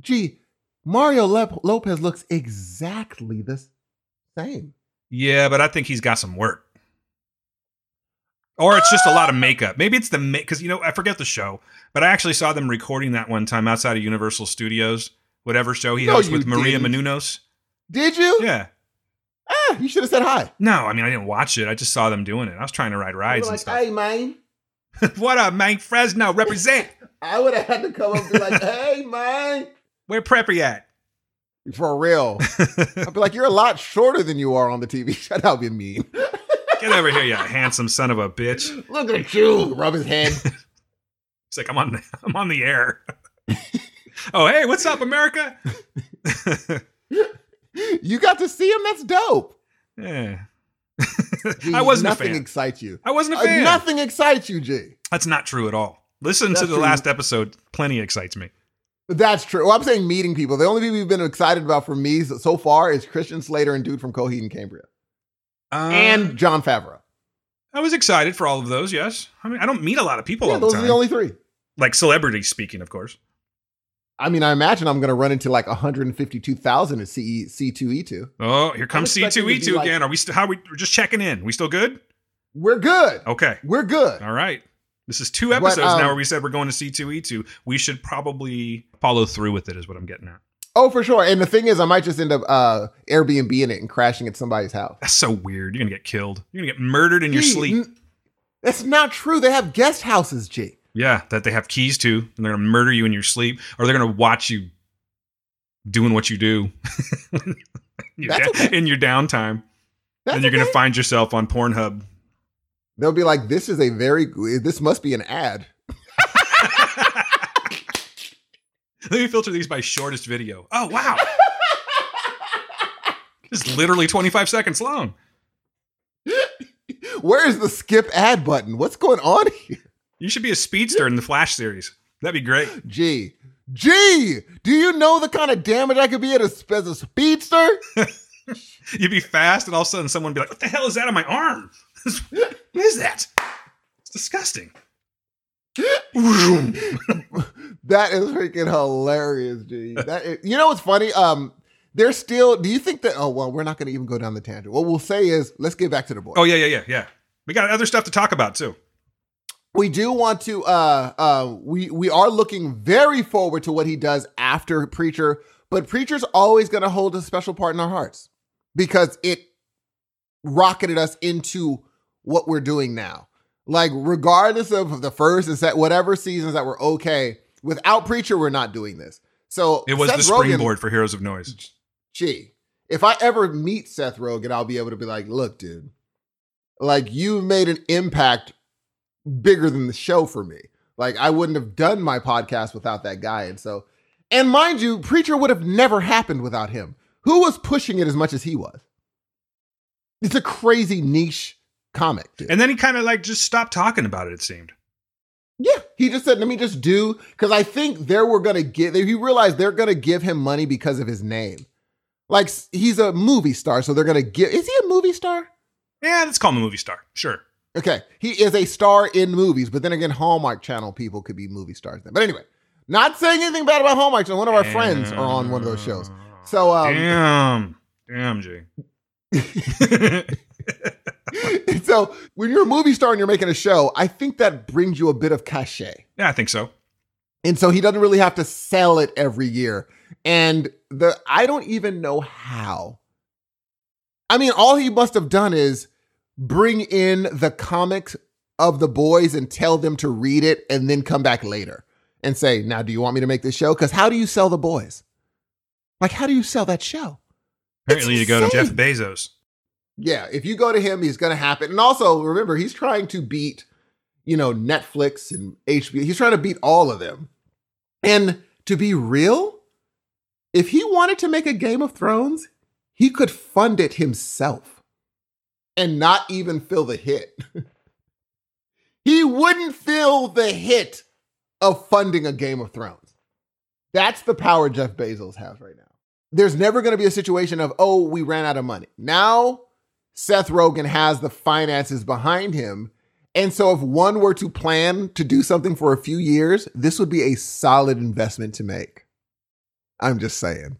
Gee, Mario Lep- Lopez looks exactly the same. yeah, but I think he's got some work. Or it's just a lot of makeup. Maybe it's the because you know I forget the show, but I actually saw them recording that one time outside of Universal Studios, whatever show he No, hosts with Maria didn't. Menounos. Did you? Yeah, Ah, you should have said hi. no, I mean I didn't watch it. I just saw them doing it. I was trying to ride rides were and stuff. hey, man. what up, man? Fresno represent. I would have had to come up and be like, hey, man. Where Preppy at? For real. I'd be like, you're a lot shorter than you are on the TV. That would be mean. Get over here, you handsome son of a bitch. Look at you. Rub his head. He's like, I'm on, I'm on the air. oh, hey, what's up, America? you got to see him. That's dope. yeah. I wasn't a nothing fan. excites you. I wasn't a Uh, fan. nothing excites you, G. That's not true at all. Listen to the true. last episode. Plenty excites me. That's true. Well, I'm saying meeting people. The only people you've been excited about for me so far is Christian Slater and dude from Coheed and Cambria Uh, and Jon Favreau. I was excited for all of those. Yes, I mean I don't meet a lot of people Yeah, all the those are the only three. like celebrities speaking, of course. I mean, I imagine I'm going to run into like 152,000 at E, CE, C2E2. Oh, here comes C two E two like- again. Are we still? How are we? We're just checking in. We still good? We're good. Okay. We're good. All right. This is two But, episodes um, now where we said we're going to C2E2. We should probably follow through with it, is what I'm getting at. Oh, for sure. And the thing is, I might just end up uh, Airbnb in it and crashing at somebody's house. That's so weird. You're going to get killed. You're going to get murdered in your Gee, sleep. n- That's not true. They have guest houses, G. Yeah, that they have keys to, and they're going to murder you in your sleep, or they're going to watch you doing what you do Your That's da- okay. in your downtime. That's and you're gonna find yourself on Pornhub. They'll be like, this is a very, this must be an ad. Let me filter these by shortest video. Oh, wow. it's literally 25 seconds long. Where is the skip ad button? What's going on here? You should be a speedster in the Flash series. That'd be great. Gee. Gee, Do you know the kind of damage I could be at a, as a speedster? You'd be fast, and all of a sudden someone would be like, What the hell is that on my arm? what is that? It's disgusting. That is freaking hilarious, G. That is, you know what's funny? Um, they're still. Do you think that? Oh well, we're not going to even go down the tangent. What we'll say is, let's get back to the boy. Oh, yeah, yeah, yeah, yeah. We got other stuff to talk about, too. we do want to. Uh, uh, we we are looking very forward to what he does after Preacher. but Preacher's always going to hold a special part in our hearts because it rocketed us into what we're doing now. Like, regardless of the first and set, whatever seasons that were okay, without Preacher, we're not doing this. So It was Seth the Rogen- springboard for Heroes of Noise. gee, if I ever meet Seth Rogen, I'll be able to be like, look, dude, like you made an impact bigger than the show for me. Like I wouldn't have done my podcast without that guy. And so, and mind you, Preacher would have never happened without him. Who was pushing it as much as he was? It's a crazy niche comic, dude. And then he kind of like just stopped talking about it, it seemed. Yeah, he just said, "Let me just do," because I think they were gonna give. He realized they're gonna give him money because of his name. Like he's a movie star, so they're gonna give. Is he a movie star? Yeah, let's call him a movie star. Sure. Okay, he is a star in movies, but then again, Hallmark Channel people could be movie stars. Then, but anyway, not saying anything bad about Hallmark Channel. One of our friends are on one of those shows. So, um, Damn. Damn, Jay. so when you're a movie star and you're making a show, I think that brings you a bit of cachet. yeah, I think so. And so he doesn't really have to sell it every year. And the I don't even know how. I mean, all he must have done is bring in the comics of the boys and tell them to read it and then come back later and say, "Now, do you want me to make this show?" Cuz how do you sell the boys? Like how do you sell that show? Apparently, you go to Jeff. Bezos. Yeah, if you go to him, he's going to happen. And also, remember, he's trying to beat, you know, Netflix and HBO. He's trying to beat all of them. And to be real, if he wanted to make a Game of Thrones, he could fund it himself and not even feel the hit. he wouldn't feel the hit of funding a Game of Thrones. That's the power Jeff Bezos has right now. There's never going to be a situation of, oh, we ran out of money. Now, Seth Rogen has the finances behind him. And so, if one were to plan to do something for a few years, this would be a solid investment to make. I'm just saying.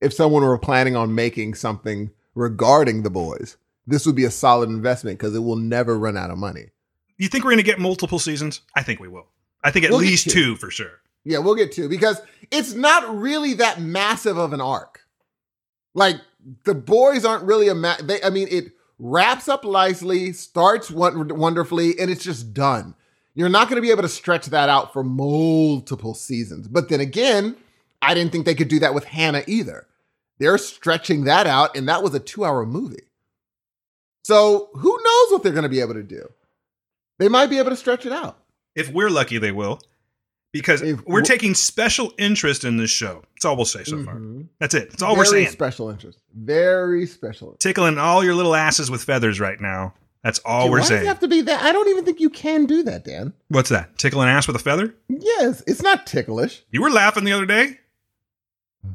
If someone were planning on making something regarding the boys, this would be a solid investment because it will never run out of money. You think we're going to get multiple seasons? I think we will. I think at We'll least two. two for sure. Yeah, we'll get two because it's not really that massive of an arc. Like the boys aren't really a ma- they I mean it wraps up nicely, starts won- wonderfully and it's just done. You're not going to be able to stretch that out for multiple seasons. But then again, I didn't think they could do that with Hanna either. They're stretching that out and that was a 2-hour movie. So, who knows what they're going to be able to do? They might be able to stretch it out. If we're lucky, they will. Because If- we're taking special interest in this show. That's all we'll say so far. Mhm. That's it. That's all we're saying. special interest. Very special. interest. Tickling all your little asses with feathers right now. That's all Dude, we're why does it saying. have to be that? I don't even think you can do that, Dan. What's that? Tickle an ass with a feather? Yes, it's not ticklish. You were laughing the other day.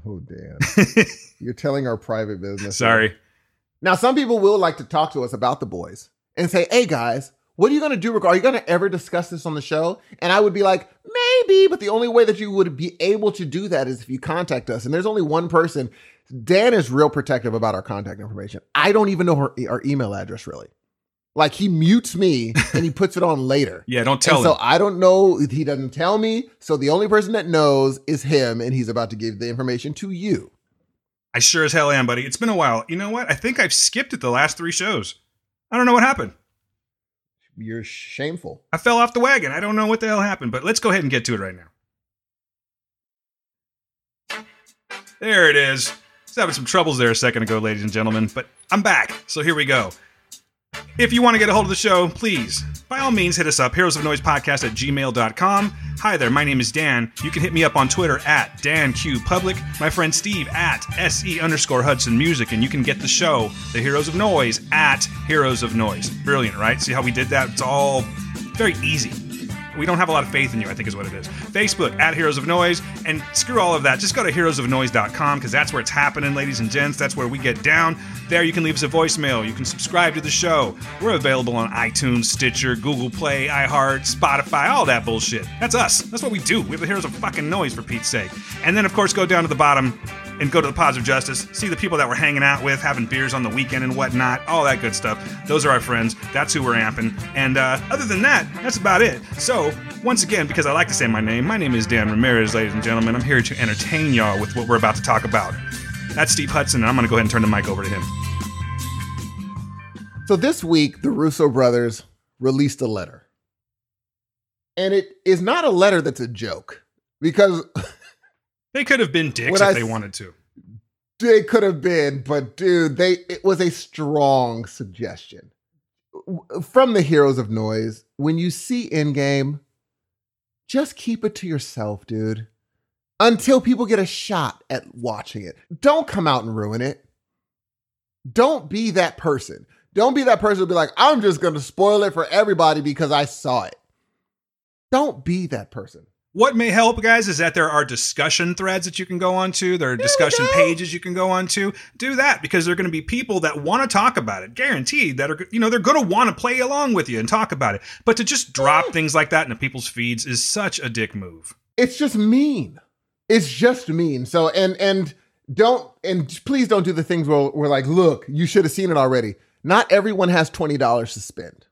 Oh, Dan. You're telling our private business. Sorry. Now, some people will like to talk to us about the boys and say, hey, guys, what are you going to do? Rick? Are you going to ever discuss this on the show? And I would be like, maybe, but the only way that you would be able to do that is if you contact us. And there's only one person. Dan is real protective about our contact information. I don't even know her, our email address really. Like he mutes me and he puts it on later. Yeah, don't tell and so. I don't know. He doesn't tell me. So the only person that knows is him, and he's about to give the information to you. I sure as hell am, buddy. It's been a while. You know what? I think I've skipped it the last three shows. I don't know what happened. You're shameful. I fell off the wagon. I don't know what the hell happened, but let's go ahead and get to it right now. There it is. Was having some troubles there a second ago, ladies and gentlemen, but I'm back. So here we go. If you want to get a hold of the show, please, by all means, hit us up, heroes of noise podcast at gmail.com. Hi there, my name is Dan. You can hit me up on Twitter at DanQPublic, my friend Steve at SE underscore Hudson Music, and you can get the show, The Heroes of Noise, at Heroes of Noise. Brilliant, right? See how we did that? It's all very easy. We don't have a lot of faith in you, I think is what it is. Facebook at Heroes of Noise, and screw all of that. Just go to heroesofnoise.com because that's where it's happening, ladies and gents. That's where we get down. There you can leave us a voicemail. You can subscribe to the show. We're available on iTunes, Stitcher, Google Play, iHeart, Spotify, all that bullshit. That's us. That's what we do. We're the Heroes of fucking Noise, for Pete's sake. And then, of course, go down to the bottom and go to the Pods of Justice, see the people that we're hanging out with, having beers on the weekend and whatnot, all that good stuff. Those are our friends. That's who we're amping. And uh, other than that, that's about it. So, once again, because I like to say my name, my name is Dan Ramirez, ladies and gentlemen. I'm here to entertain y'all with what we're about to talk about. That's Steve Hudson, and I'm going to go ahead and turn the mic over to him. So this week, the Russo brothers released a letter. And it is not a letter that's a joke because They could have been dicks What if I they wanted to. they could have been, but dude, they it was a strong suggestion from the heroes of noise. When you see Endgame, just keep it to yourself, dude. Until people get a shot at watching it. Don't come out and ruin it. Don't be that person. Don't be that person who'll be like, I'm just gonna spoil it for everybody because I saw it. Don't be that person. What may help, guys, is that there are discussion threads that you can go onto. There are discussion go. pages you can go onto. Do that because there are going to be people that want to talk about it, guaranteed. That are, you know, they're going to want to play along with you and talk about it. But to just drop things like that into people's feeds is such a dick move. it's just mean. It's just mean. So and and don't and please don't do the things where we're like, look, you should have seen it already. Not everyone has twenty dollars to spend.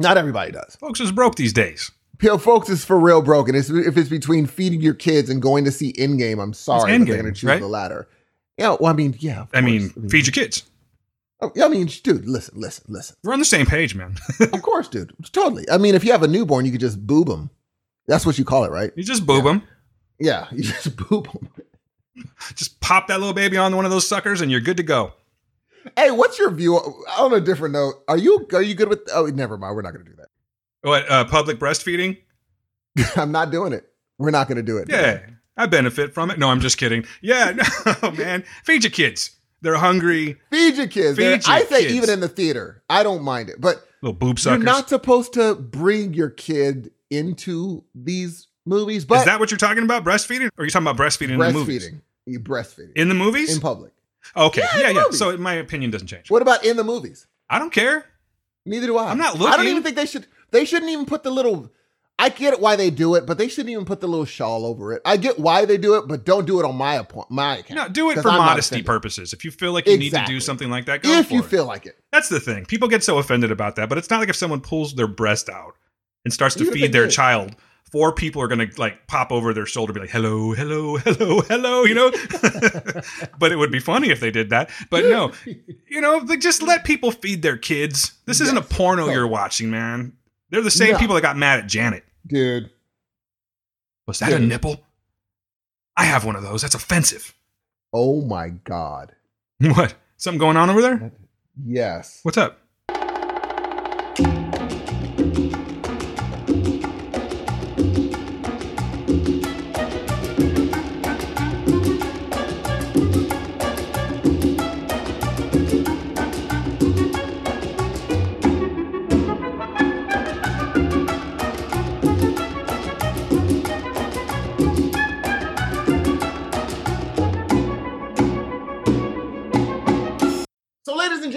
Not everybody does. Folks is broke these days. People, folks is for real broken. It's, if it's between feeding your kids and going to see Endgame, I'm sorry, but they're going to choose right? the latter. Yeah, well, I mean, yeah. of I mean, feed your kids. Oh, yeah, I mean, dude, listen, listen, listen. We're on the same page, man. of course, dude, totally. I mean, if you have a newborn, you could just boob them. That's what you call it, right? you just boob them. Yeah, you just boob them. Just pop that little baby on one of those suckers, and you're good to go. Hey, what's your view on a different note? Are you are you good with? Oh, never mind. We're not going to do that. What uh, public breastfeeding? I'm not doing it. We're not going to do it. Yeah, I benefit from it. No, I'm just kidding. Yeah, no, man. Feed your kids. They're hungry. Feed your kids. Feed your I say kids. even in the theater, I don't mind it. But Little boob suckers. you're not supposed to bring your kid into these movies. But Is that what you're talking about? Breastfeeding? Or are you talking about breastfeeding in the movies? breastfeeding? You breastfeeding In the movies? in public. okay. Yeah, Yeah, yeah. So my opinion doesn't change. What about in the movies? I don't care. Neither do I. I'm not looking. I don't even think they should. They shouldn't even put the little. I get why they do it, but they shouldn't even put the little shawl over it. I get why they do it, but don't do it on my appoint, my account. No, do it for I'm modesty purposes. If you feel like you need to do something like that, go If you it. feel like it, That's the thing. People get so offended about that, but it's not like if someone pulls their breast out and starts to Even feed their did. child, four people are going to like pop over their shoulder, be like, "Hello, hello, hello, hello," you know. but it would be funny if they did that. But no, you know, like just let people feed their kids. This isn't a porno No. you're watching, man. They're the same No. people that got mad at Janet. dude. Was that a nipple? I have one of those. That's offensive. Oh my god. What? Something going on over there? Yes. What's up?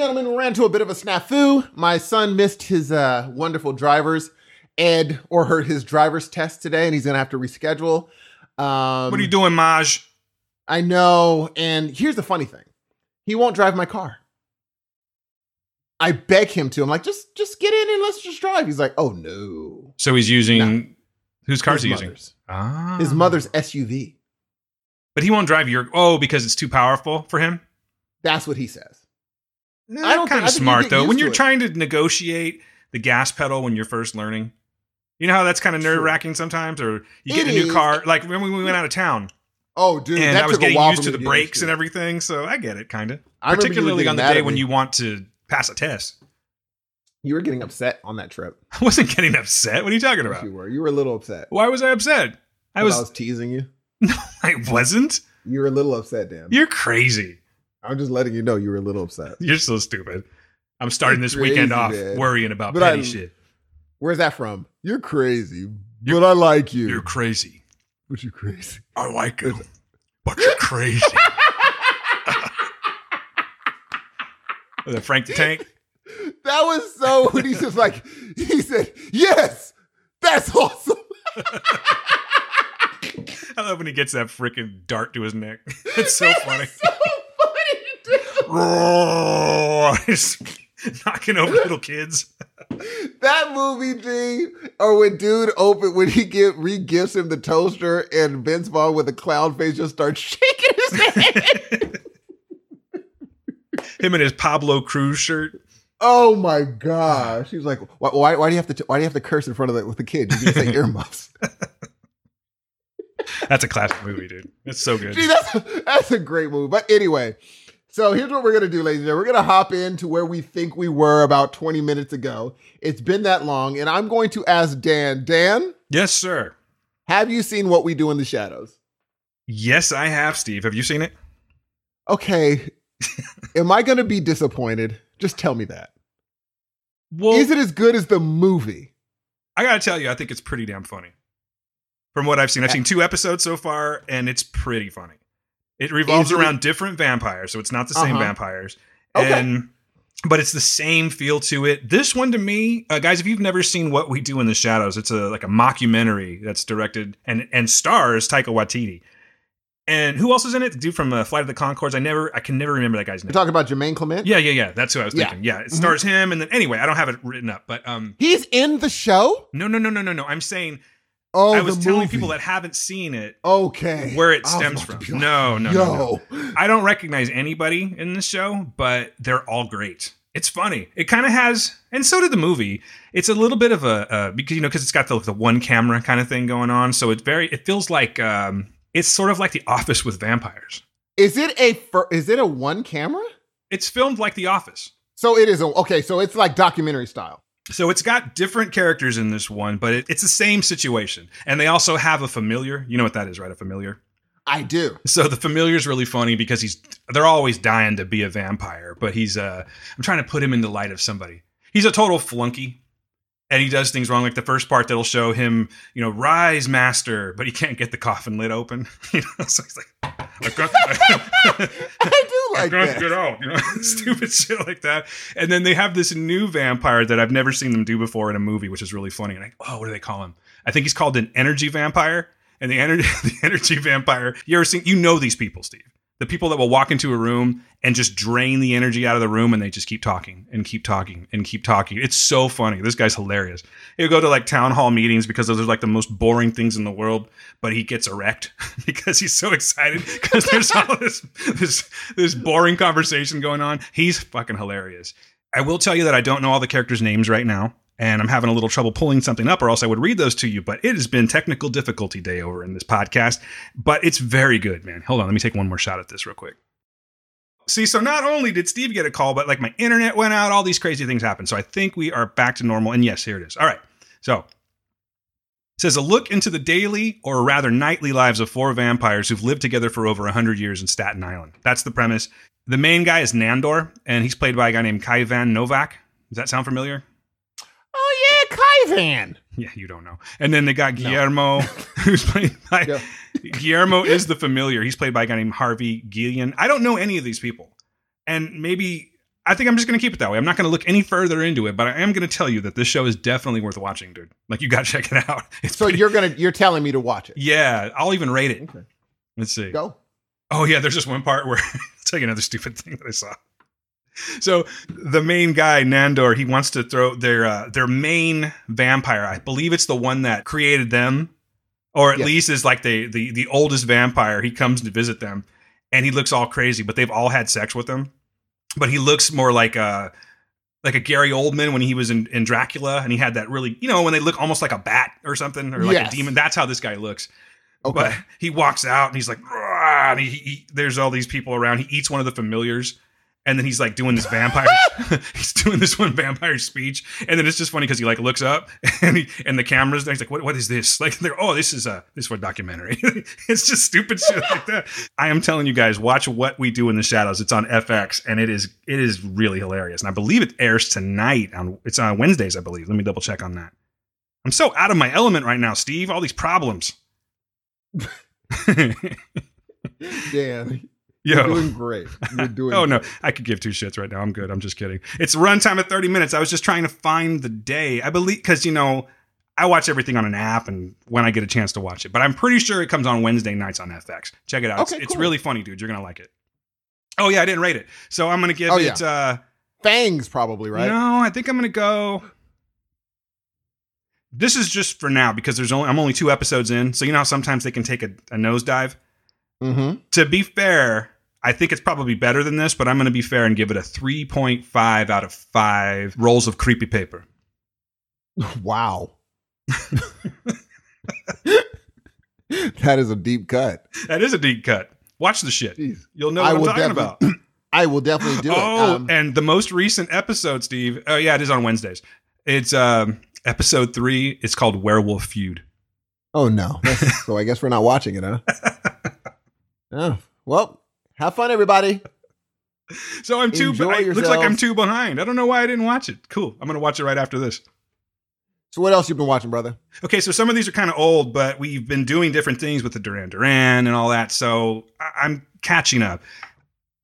Gentlemen, we ran into a bit of a snafu. My son missed his uh, wonderful driver's ed or her, his driver's test today, and he's gonna have to reschedule. Um, What are you doing, Maj? I know. And here's the funny thing: he won't drive my car. I beg him to. I'm like, just just get in and let's just drive. He's like, oh no. So he's using No. whose car's his he using? mother's. Ah, His mother's SUV. But he won't drive your. Oh, because it's too powerful for him. That's what he says. I don't kinda, think smart though. When you're it. trying to negotiate the gas pedal when you're first learning, you know how that's kind of nerve wracking sometimes. Or you get It a new is. car, like when we went out of town, Oh, dude, and that I was getting used to the brakes and everything. So I get it, kind of. I remember you were Particularly on the day when you want to pass a test. you were getting upset on that trip. I wasn't getting upset. What are you talking about? you were. You were a little upset. Why was I upset? I was. I was teasing you. No, I wasn't. You were a little upset, Dan. You're crazy. I'm just letting you know you were a little upset. You're so stupid. I'm starting this Crazy, weekend off man. worrying about But petty I- shit. Where's that from? You're crazy, You're- but I like you. You're crazy. but you're crazy. I like you, but you're crazy. Was that Frank the Tank? That was so. When he's just like, he said, "Yes, that's awesome." I love when he gets that freaking dart to his neck. It's so funny. so funny, dude. Roar! Just knocking over little kids. That movie, G, or when dude open when he give re gifts him the toaster and Vince Vaughn with a clown face just starts shaking his head. Him in his Pablo Cruz shirt. oh my gosh! He's like, why, why, why do you have to why do you have to curse in front of the with the kid? You can say earmuffs. That's a classic movie, dude. It's so good. Gee, that's a, that's a great movie. But anyway, so here's what we're gonna do, ladies and gentlemen. We're gonna hop into where we think we were about 20 minutes ago. It's been that long, and I'm going to ask Dan. Dan, Yes, sir. have you seen what we do in the shadows? Yes, I have, Steve. Have you seen it? Okay. Am I gonna be disappointed? Just tell me that. Well, Is it as good as the movie? I gotta tell you, I think it's pretty damn funny. From what I've seen, I've seen two episodes so far, and it's pretty funny. It revolves Is it- around different vampires, so it's not the same Uh-huh. vampires. Okay. And but it's the same feel to it. This one to me, uh, guys, if you've never seen What We Do in the Shadows, it's a like a mockumentary that's directed and and stars Taika Waititi. And who else is in it? The dude from uh, Flight of the Conchords. I never, I can never remember that guy's name. You're talking about Jermaine Clement? yeah, yeah, yeah. That's who I was Yeah. thinking. Yeah, it Mhm. stars him, and then anyway, I don't have it written up, but um, He's in the show? no, no, no, no, no, no. I'm saying Oh, I was telling movie. people that haven't seen it Okay. where it stems from. like, No, no, no, no. I don't recognize anybody in this show, but they're all great. It's funny. It kind of has, and so did the movie. It's a little bit of a uh, because you know because it's got the, the one camera kind of thing going on. So it's very. It feels like um, it's sort of like The Office with vampires. Is it a is it a one camera? It's filmed like The Office. So it is a okay, so it's like documentary style. So it's got different characters in this one, but it, it's the same situation. And they also have a familiar. You know what that is, right? A familiar. I do. So the familiar's really funny because he's they're always dying to be a vampire, but he's uh I'm trying to put him in the light of somebody. He's a total flunky. And he does things wrong. Like the first part that'll show him, you know, rise master, but he can't get the coffin lid open. You know, so he's like, I got, I do I like can't that. get out. You know, stupid shit like that. And then they have this new vampire that I've never seen them do before in a movie, which is really funny. And I, oh, what do they call him? I think he's called an energy vampire. And the energy, the energy vampire. You ever seen? You know these people, Steve. The people that will walk into a room and just drain the energy out of the room, and they just keep talking and keep talking and keep talking. It's so funny. This guy's hilarious. He'll go to like town hall meetings because those are like the most boring things in the world, but he gets erect because he's so excited because there's all this this this boring conversation going on. He's fucking hilarious. I will tell you that I don't know all the characters' names right now, and I'm having a little trouble pulling something up, or else I would read those to you. But it has been technical difficulty day over in this podcast, but it's very good, man. Hold on, let me take one more shot at this real quick. See, so not only did Steve get a call, but like my internet went out, all these crazy things happened. So I think we are back to normal. And yes, here it is. All right. So says a look into the daily or rather nightly lives of four vampires who've lived together for over 100 years in Staten Island. That's the premise. The main guy is Nandor, and he's played by a guy named Kayvan Novak. Does that sound familiar? Yeah, you don't know. And then they got Guillermo, who's played by Yeah. Guillermo is the familiar. He's played by a guy named Harvey Guillén. I don't know any of these people, and maybe I think I'm just going to keep it that way. I'm not going to look any further into it, but I am going to tell you that this show is definitely worth watching, dude. Like you got to check it out. It's So pretty- you're gonna you're telling me to watch it. yeah, I'll even rate it. Okay. Let's see. Go. Oh yeah, there's just one part where I'll tell you another stupid thing that I saw. So the main guy, Nandor, he wants to throw their uh, their main vampire. I believe it's the one that created them, or at Yes. least is like the, the the oldest vampire. He comes to visit them, and he looks all crazy, but they've all had sex with him. But he looks more like a like a Gary Oldman when he was in, in Dracula, and he had that really, you know, when they look almost like a bat or something, or like Yes. a demon. That's how this guy looks. Okay. But he walks out and he's like, and he, he, there's all these people around. He eats one of the familiars, and then he's like doing this vampire. he's doing this one vampire speech, and then it's just funny because he like looks up and he and the cameras there. He's like, "What? What is this?" Like, they're oh, this is a this is for a documentary. it's just stupid shit like that. I am telling you guys, watch what we do in the shadows. It's on FX, and it is it is really hilarious. And I believe it airs tonight on it's on Wednesdays. I believe. Let me double check on that. I'm so out of my element right now, Steve. All these problems. Dan, you're doing great. You're doing. Oh no, I could give two shits right now. I'm good. I'm just kidding. It's runtime at 30 minutes. I was just trying to find the day. I believe because you know I watch everything on an app and when I get a chance to watch it. But I'm pretty sure it comes on Wednesday nights on FX. Check it out. Okay, it's, it's really funny, dude. You're gonna like it. Oh yeah, I didn't rate it, so I'm gonna give Oh, it. uh Fangs, probably right. No, I think I'm gonna go. This is just for now because there's only I'm only two episodes in, so you know how sometimes they can take a, a nosedive. Mm-hmm. To be fair, I think it's probably better than this, but I'm going to be fair and give it a 3.5 out of 5 rolls of creepy paper. Wow. that is a deep cut. That is a deep cut. Watch the shit. Jeez. You'll know what I'm talking about. I will definitely do oh, it. Um, and the most recent episode, Steve. Oh, yeah, it is on Wednesdays. It's um, episode three. It's called Werewolf Feud. oh no. So I guess we're not watching it, huh? oh, well, have fun, everybody. So I'm too. Enjoy I, looks like I'm too behind. I don't know why I didn't watch it. Cool. I'm going to watch it right after this. So what else you've been watching, brother? Okay, so some of these are kind of old, but we've been doing different things with the Duran Duran and all that. So I- I'm catching up.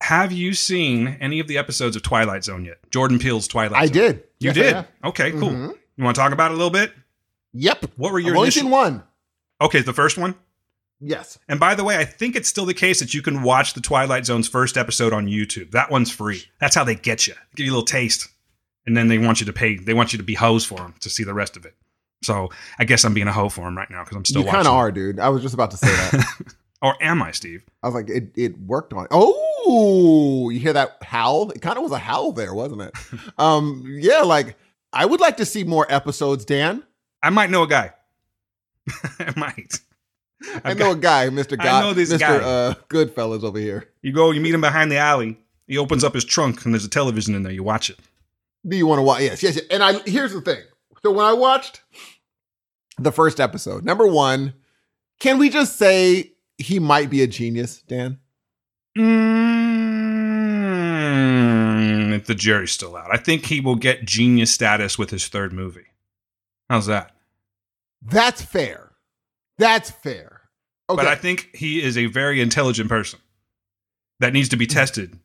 Have you seen any of the episodes of Twilight Zone yet? Jordan Peele's Twilight I Zone. did. You Yes, did? Okay, cool. Mhm. You want to talk about it a little bit? Yep. What were your I've only initial- seen one. Okay, the first one. Yes. And by the way, I think it's still the case that you can watch the Twilight Zone's first episode on YouTube. That one's free. That's how they get you. Give you a little taste. And then they want you to pay, they want you to be hoes for them to see the rest of it. So I guess I'm being a hoe for them right now because I'm still you watching. kind of are, dude. I was just about to say that. Or am I, Steve? I was like, it, it worked on. Oh, you hear that howl? It kind of was a howl there, wasn't it? um, yeah, like I would like to see more episodes, Dan. I might know a guy. I might. I know got- a guy, Mr. I know this Mr. guy. Uh, Goodfellas over here. You go, you meet him behind the alley. He opens up his trunk and there's a television in there. You watch it. Do you want to watch? Yes, yes, yes. And I here's the thing. So when I watched the first episode, number one, can we just say he might be a genius, Dan? Mm, if the jury's still out. I think he will get genius status with his third movie. How's that? That's fair. That's fair. Okay. But I think he is a very intelligent person that needs to be tested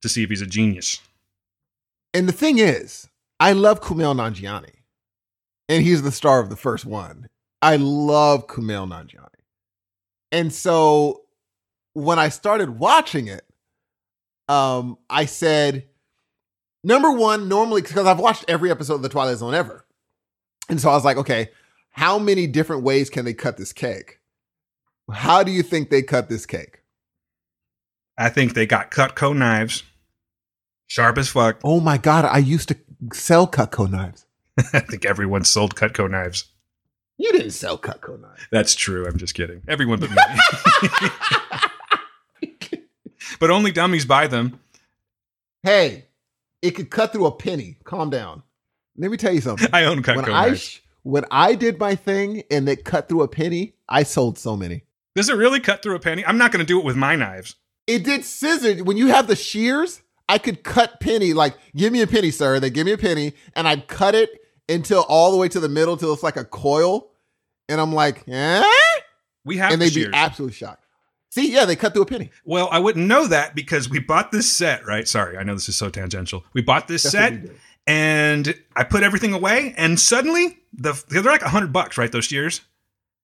to see if he's a genius. And the thing is, I love Kumail Nanjiani, and he's the star of the first one. I love Kumail Nanjiani, and so when I started watching it, um, I said, number one, normally because I've watched every episode of the Twilight Zone ever, and so I was like, okay, how many different ways can they cut this cake? How do you think they cut this cake? I think they got Cutco knives, sharp as fuck. Oh my god, I used to sell Cutco knives. I think everyone sold Cutco knives. You didn't sell Cutco knives. That's true. I'm just kidding. Everyone but me. but only dummies buy them. hey, it could cut through a penny. Calm down. Let me tell you something. I own Cutco when I knives. sh- when I did my thing and it cut through a penny, I sold so many. Does it really cut through a penny? I'm not going to do it with my knives. It did scissors. When you have the shears, I could cut penny. Like, give me a penny, sir. They give me a penny, and I'd cut it until all the way to the middle, till it's like a coil. And I'm like, eh? We have And they'd be shears. absolutely shocked. See, yeah, they cut through a penny. well, I wouldn't know that because we bought this set, right? Sorry, I know this is so tangential. We bought this That's set what we did. and I put everything away, and suddenly the they're like a hundred bucks, right? Those shears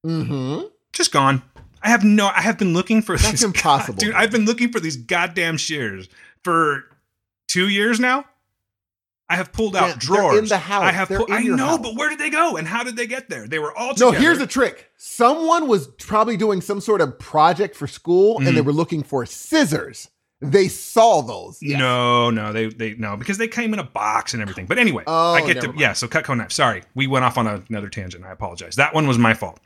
Mm-hmm. just gone. I have no. I have been looking for That's impossible. dude. I've been looking for these goddamn shears for two years now. I have pulled out Yeah, drawers. in the house. I have. In I know, house. but where did they go? And how did they get there? They were all No, here's the trick. Someone was probably doing some sort of project for school and they Mhm. were looking for scissors. They saw those. Yes. No, no, they they no because they came in a box and everything. But anyway, Oh, I get to mind. yeah. So Cutco knife. Sorry, we went off on a- another tangent. I apologize. That one was my fault.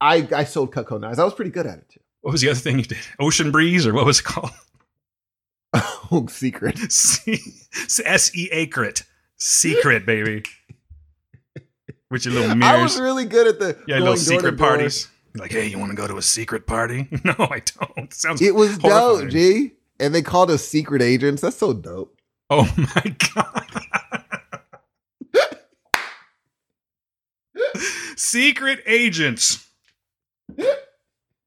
I, I sold Cutco knives. I was pretty good at it too. What was the other thing you did? Ocean breeze or what was it called? Oh, secret. S E A crit secret baby. With your little mirrors. I was really good at the yeah, going little door to secret door. parties. Like, hey, you want to go to a secret party? No, I don't. It sounds It was horrifying. dope, G. And they called us secret agents. That's so dope. Oh my god. Secret agents.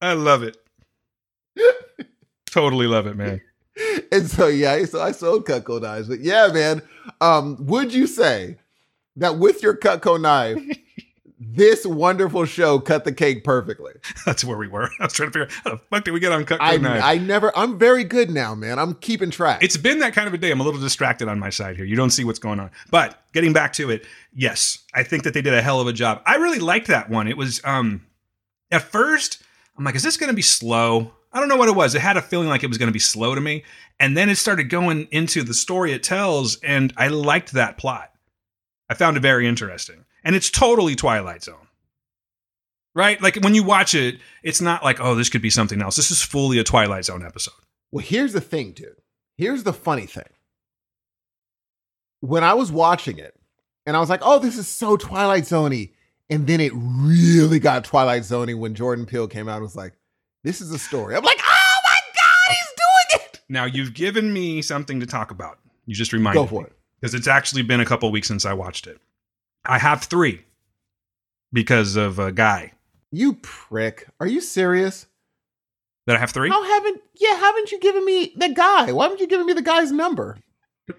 I love it. Totally love it, man. And so yeah, so I sold Cutco knives. But yeah, man, um, would you say that with your Cutco knife, this wonderful show cut the cake perfectly. That's where we were. I was trying to figure out how the fuck did we get on cut I, Nine? I never. I'm very good now, man. I'm keeping track. It's been that kind of a day. I'm a little distracted on my side here. You don't see what's going on. But getting back to it, yes, I think that they did a hell of a job. I really liked that one. It was um at first, I'm like, is this gonna be slow? I don't know what it was. It had a feeling like it was gonna be slow to me. And then it started going into the story it tells, and I liked that plot. I found it very interesting. And it's totally Twilight Zone. Right? Like when you watch it, it's not like, oh, this could be something else. This is fully a Twilight Zone episode. Well, here's the thing, dude. Here's the funny thing. When I was watching it, and I was like, "Oh, this is so Twilight Zoney," and then it really got Twilight Zoney when Jordan Peele came out. and was like, "This is a story." I'm like, "Oh my god, he's doing it!" Now you've given me something to talk about. You just reminded Go for me it. because it's actually been a couple weeks since I watched it. I have three because of a guy You prick. Are you serious? that I have three. How haven't yeah, haven't you given me the guy? Why haven't you given me the guy's number?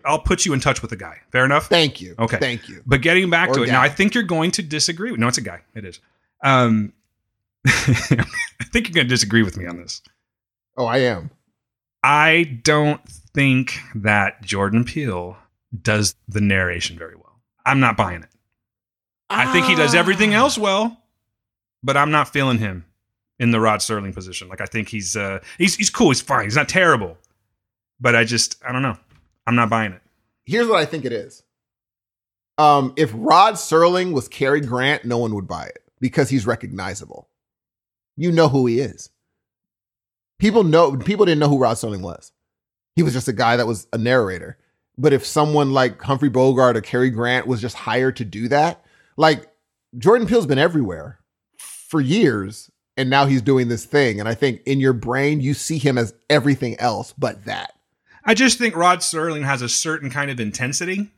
I'll put you in touch with the guy. Fair enough. Thank you. Okay. Thank you. But getting back Or to it now. I think you're going to disagree. with No, it's a guy. It is. Um, I think you're going to disagree with me on this. Oh, I am. I don't think that Jordan Peele does the narration very well. I'm not buying it. I think he does everything Ah. else well, but I'm not feeling him in the Rod Sterling position. Like I think he's uh he's he's cool, he's fine, he's not terrible. But I just I don't know. I'm not buying it. Here's what I think it is. Um, if Rod Serling was Cary Grant, no one would buy it because he's recognizable. You know who he is. People know people didn't know who Rod Serling was. He was just a guy that was a narrator. But if someone like Humphrey Bogart or Cary Grant was just hired to do that, like Jordan Peele's been everywhere for years, and now he's doing this thing. And I think in your brain you see him as everything else but that. I just think Rod Sterling has a certain kind of intensity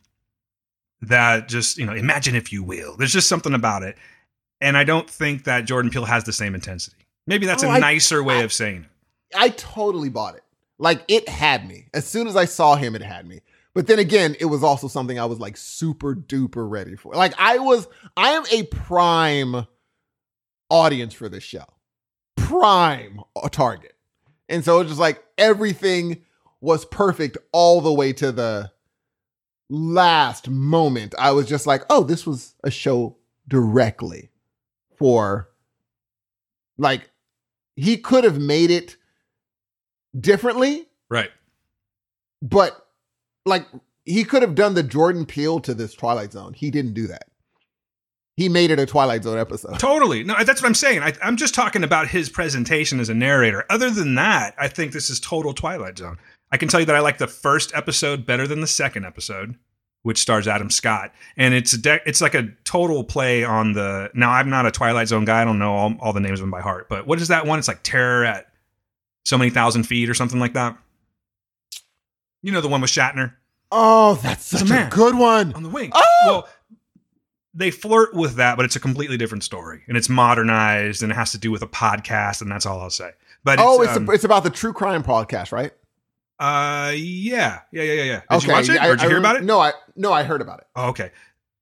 that just, you know, imagine if you will. There's just something about it. And I don't think that Jordan Peele has the same intensity. Maybe that's Oh, a I- nicer way I- of saying it. I totally bought it. Like it had me. As soon as I saw him, it had me. But then again, it was also something I was like super duper ready for. Like I was, I am a prime audience for this show, prime uh, target. And so it's just like everything was perfect all the way to the last moment. I was just like, oh, this was a show directly for like he could have made it differently, Right. but like he could have done the Jordan Peele to this Twilight Zone. He didn't do that. He made it a Twilight Zone episode. Totally. No, that's what I'm saying. I, I'm just talking about his presentation as a narrator. Other than that, I think this is total Twilight Zone. I can tell you that I like the first episode better than the second episode, which stars Adam Scott, and it's a de- it's like a total play on the. Now I'm not a Twilight Zone guy. I don't know all, all the names of them by heart, but what is that one? It's like Terror at so many thousand feet or something like that. You know the one with Shatner Oh, that's such a, good one. on the wing. Oh! Well, they flirt with that, but it's a completely different story, and it's modernized, and it has to do with a podcast, and that's all I'll say. But oh, it's, it's, um, a, it's about the true crime podcast, right? uh, yeah, yeah, yeah, yeah, yeah. Did you watch it? I- or did you hear rem- about it? No, I no, I heard about it. Oh, okay.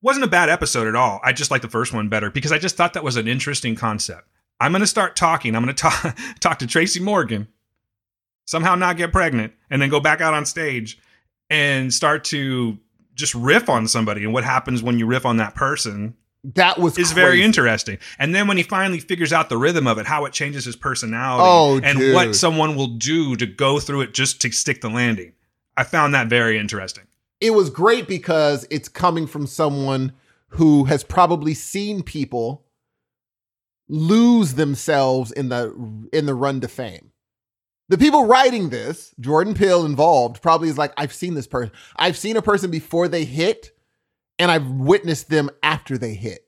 Wasn't a bad episode at all. I just like the first one better because I just thought that was an interesting concept. I'm going to start talking. I'm going to talk talk to Tracy Morgan, somehow not get pregnant, and then go back out on stage and start to just riff on somebody and what happens when you riff on that person That was is very interesting. And then when he finally figures out the rhythm of it, how it changes his personality, Oh, and dude. what someone will do to go through it just to stick the landing. I found that very interesting. It was great because it's coming from someone who has probably seen people lose themselves in the in the run to fame. The people writing this, Jordan Peele involved, probably is like, I've seen this person. I've seen a person before they hit, and I've witnessed them after they hit.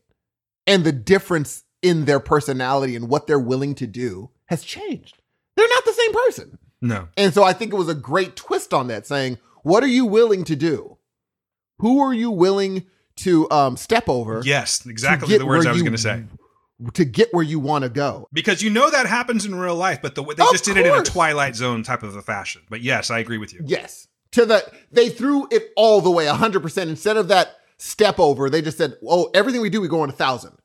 And the difference in their personality and what they're willing to do has changed. They're not the same person. No, And so I think it was a great twist on that, saying, "What are you willing to do? Who are you willing to um, step over? yes, exactly get the words I was going to say. To get where you want to go." Because you know that happens in real life, but the they Of just did it in a. Twilight Zone type of a fashion. But yes, I agree with you. Yes, to the they threw it all the way, hundred percent. Instead of that step over, they just said, "Oh, everything we do, we go on a thousand.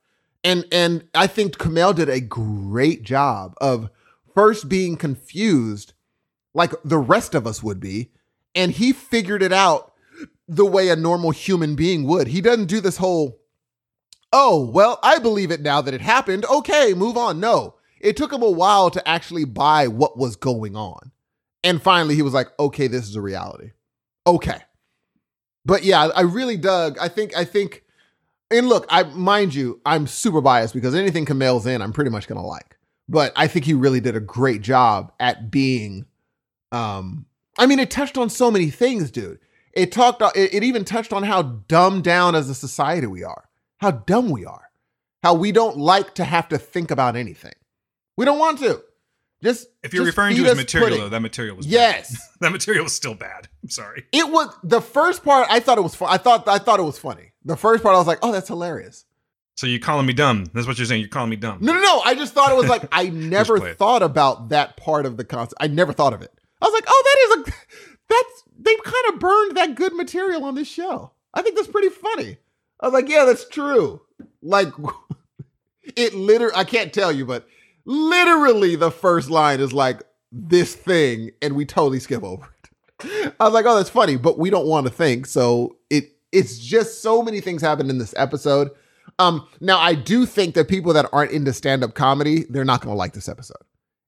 And and I think Kumail did a great job of first being confused like the rest of us would be, and he figured it out the way a normal human being would. He doesn't do this whole oh, well, I believe it now that it happened. Okay, move on. No. It took him a while to actually buy what was going on. And finally he was like, "Okay, this is a reality." Okay. But yeah, I really dug. I think I think and look, I mind you, I'm super biased because anything Kumail's in, I'm pretty much gonna like. But I think he really did a great job at being um I mean, it touched on so many things, dude. It talked it, it even touched on how dumbed down as a society we are. How dumb we are. How we don't like to have to think about anything. We don't want to. Just If you're just referring to his material, pudding. though, that material was Yes. that material was still bad. I'm sorry. It was the first part. I thought it was fun. I thought I thought it was funny. The first part, I was like, "Oh, that's hilarious." So you're calling me dumb. That's what you're saying. You're calling me dumb. No, no, no. I just thought it was like I never thought about that part of the concept. I never thought of it. I was like, "Oh, that is a that's they kind of burned that good material on this show." I think that's pretty funny. I was like, "Yeah, that's true." Like it literally. I can't tell you, but literally, the first line is like this thing, and we totally skip over it. I was like, "Oh, that's funny," but we don't want to think, so it it's just so many things happened in this episode. Um, now I do think that people that aren't into stand-up comedy, they're not gonna like this episode.